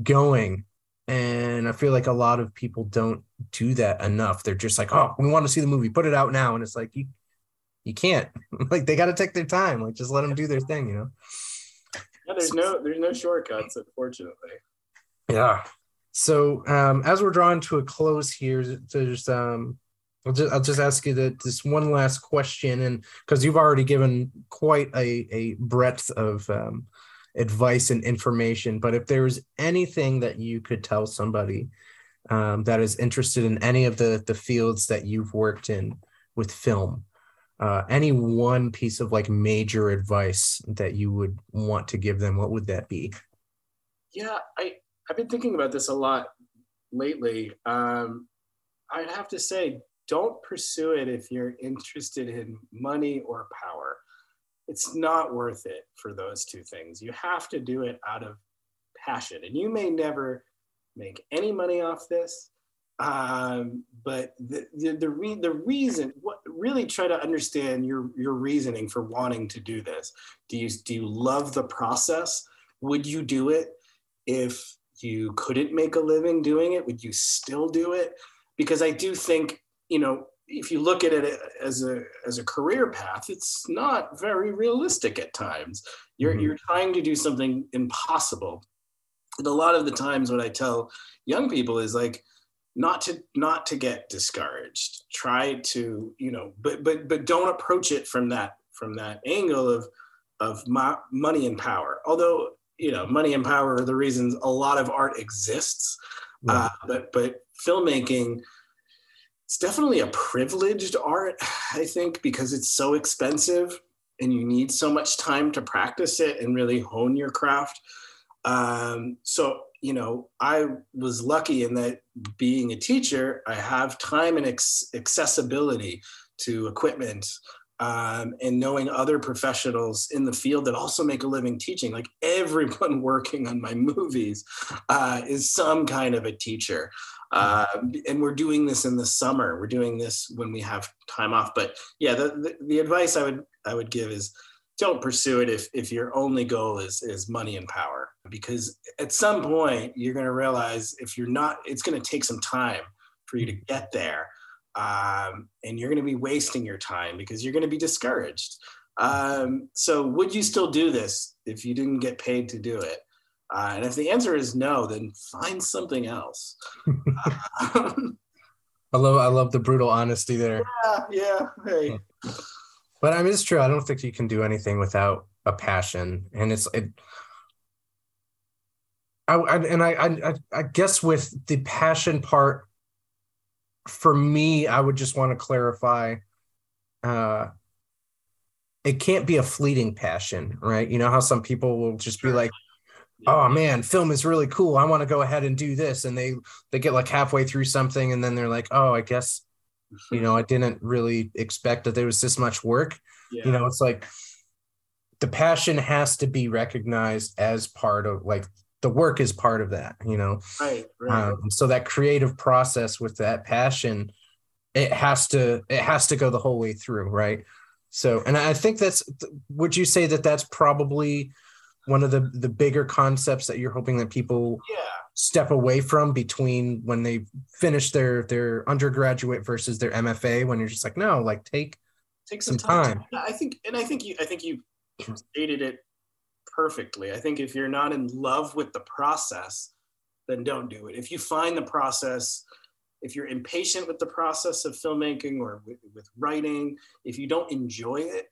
going. And I feel like a lot of people don't do that enough. They're just like oh we want to see the movie. Put it out now. And it's like you you can't. Like they got to take their time. Like just let them do their thing you know? Yeah, there's no there's no shortcuts, unfortunately. yeah. So um as we're drawing to a close here there's um I'll just I'll just ask you the, this one last question, and because you've already given quite a a breadth of um, advice and information, but if there was anything that you could tell somebody um, that is interested in any of the the fields that you've worked in with film, uh, any one piece of like major advice that you would want to give them, what would that be? Yeah, I I've been thinking about this a lot lately. Um, I'd have to say, don't pursue it if you're interested in money or power. It's not worth it for those two things. You have to do it out of passion, and you may never make any money off this. Um, but the the the, re- the reason, what really try to understand your your reasoning for wanting to do this. Do you do you love the process? Would you do it if you couldn't make a living doing it? Would you still do it? Because I do think you know if you look at it as a as a career path, it's not very realistic at times. You're mm-hmm. you're trying to do something impossible. And a lot of the times, what I tell young people is like, not to not to get discouraged. Try to you know, but but but don't approach it from that from that angle of of mo- money and power. Although you know, money and power are the reasons a lot of art exists. Uh, but but filmmaking it's definitely a privileged art, I think, because it's so expensive and you need so much time to practice it and really hone your craft. Um, so, you know, I was lucky in that being a teacher, I have time and ex- accessibility to equipment um, and knowing other professionals in the field that also make a living teaching. Like everyone working on my movies uh, is some kind of a teacher. Uh, and we're doing this in the summer. We're doing this when we have time off. But yeah, the, the, the advice I would I would give is don't pursue it if, if your only goal is is money and power because at some point you're going to realize if you're not it's going to take some time for you to get there um, and you're going to be wasting your time because you're going to be discouraged um, so would you still do this if you didn't get paid to do it uh, and if the answer is no, then find something else. I love I love the brutal honesty there. Yeah, yeah. Hey. But I mean, it's true. I don't think you can do anything without a passion, and it's it. I, I and I, I I guess with the passion part, for me, I would just want to clarify. Uh, it can't be a fleeting passion, right? You know how some people will just be like, oh man film is really cool i want to go ahead and do this and they they get like halfway through something and then they're like oh i guess you know i didn't really expect that there was this much work yeah. you know it's like the passion has to be recognized as part of like the work is part of that you know right, right. Um, so that creative process with that passion it has to it has to go the whole way through right so and i think that's would you say that that's probably one of the the bigger concepts that you're hoping that people yeah. step away from between when they finish their their undergraduate versus their MFA when you're just like no like take take some, some time, time. I think and I think you I think you stated it perfectly. I think if you're not in love with the process then don't do it. If you find the process if you're impatient with the process of filmmaking or with, with writing if you don't enjoy it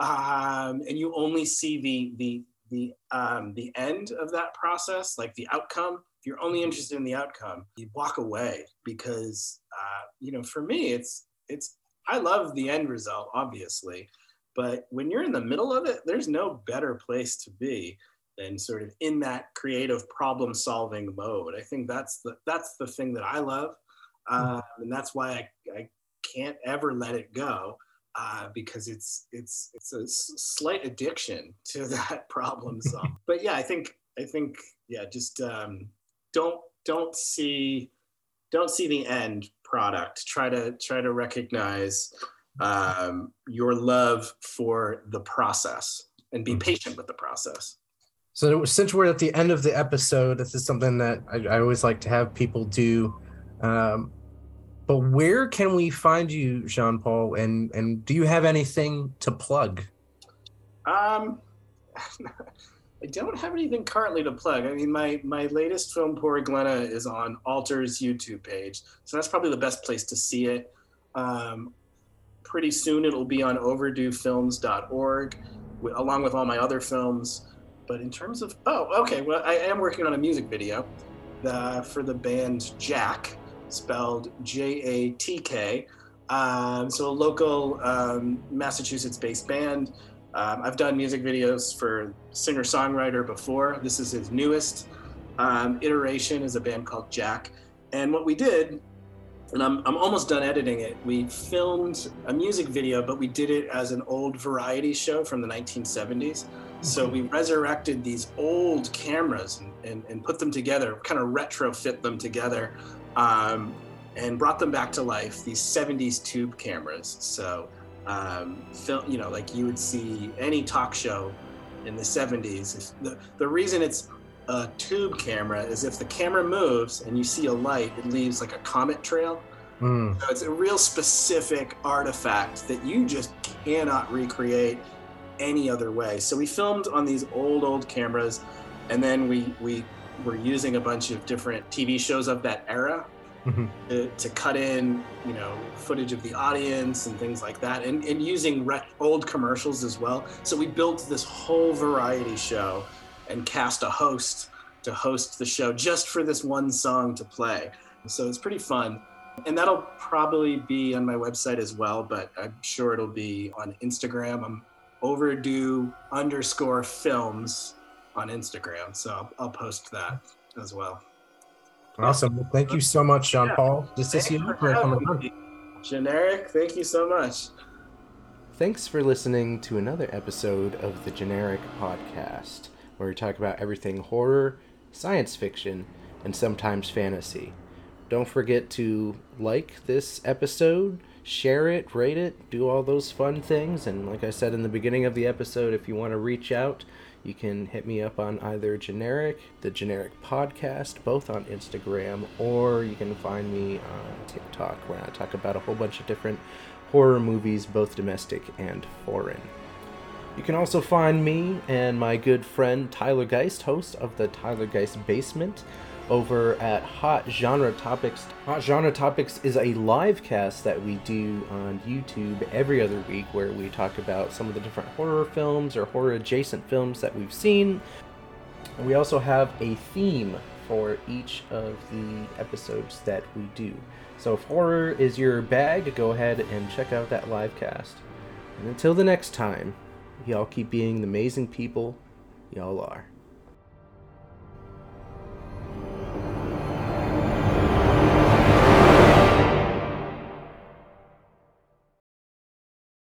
um, and you only see the the the um, the end of that process, like the outcome, if you're only interested in the outcome, you walk away because uh, you know, for me, it's it's I love the end result, obviously, but when you're in the middle of it, there's no better place to be than sort of in that creative problem solving mode. I think that's the that's the thing that I love, um, and that's why I, I can't ever let it go uh, because it's it's it's a slight addiction to that problem solving. but yeah, I think I think yeah, just um, don't don't see don't see the end product. Try to try to recognize um, your love for the process and be mm-hmm. patient with the process. So since we're at the end of the episode, this is something that I, I always like to have people do. Um, but where can we find you, Jean Paul? And and do you have anything to plug? Um, I don't have anything currently to plug. I mean, my my latest film, Poor Glenna, is on Alter's YouTube page, so that's probably the best place to see it. Um, pretty soon it'll be on overduefilms.org, along with all my other films. But in terms of oh, okay, well I am working on a music video uh, for the band Jack, spelled J A T K. Um, so a local um, Massachusetts-based band. Um, I've done music videos for singer-songwriter before. This is his newest um, iteration. Is a band called Jack. And what we did, and I'm I'm almost done editing it. We filmed a music video, but we did it as an old variety show from the 1970s. So we resurrected these old cameras and, and, and put them together, kind of retrofit them together, um, and brought them back to life. These 70s tube cameras. So, um, film, you know, like you would see any talk show in the 70s. If the, the reason it's a tube camera is if the camera moves and you see a light, it leaves like a comet trail. Mm. So it's a real specific artifact that you just cannot recreate any other way. So we filmed on these old, old cameras, and then we we were using a bunch of different TV shows of that era Mhm. to, to cut in, you know, footage of the audience and things like that, and, and using old commercials as well. So we built this whole variety show and cast a host to host the show just for this one song to play. So it's pretty fun. And that'll probably be on my website as well, but I'm sure it'll be on Instagram. I'm overdue underscore films on Instagram. So I'll, I'll post that as well. Awesome. Well, thank you so much, Jean Yeah. Paul. Just to see you for for coming on. Generic, thank you so much. Thanks for listening to another episode of the Generic Podcast, where we talk about everything horror, science fiction, and sometimes fantasy. Don't forget to like this episode, share it, rate it, do all those fun things. And like I said in the beginning of the episode, if you want to reach out, you can hit me up on either Generic, the Generic Podcast, both on Instagram, or you can find me on TikTok, where I talk about a whole bunch of different horror movies, both domestic and foreign. You can also find me and my good friend Tyler Geist, host of the Tyler Geist Basement, over at Hot Genre Topics. Hot Genre Topics is a live cast that we do on YouTube every other week where we talk about some of the different horror films or horror adjacent films that we've seen. We also have a theme for each of the episodes that we do. So if horror is your bag, go ahead and check out that live cast. And until the next time, y'all keep being the amazing people y'all are.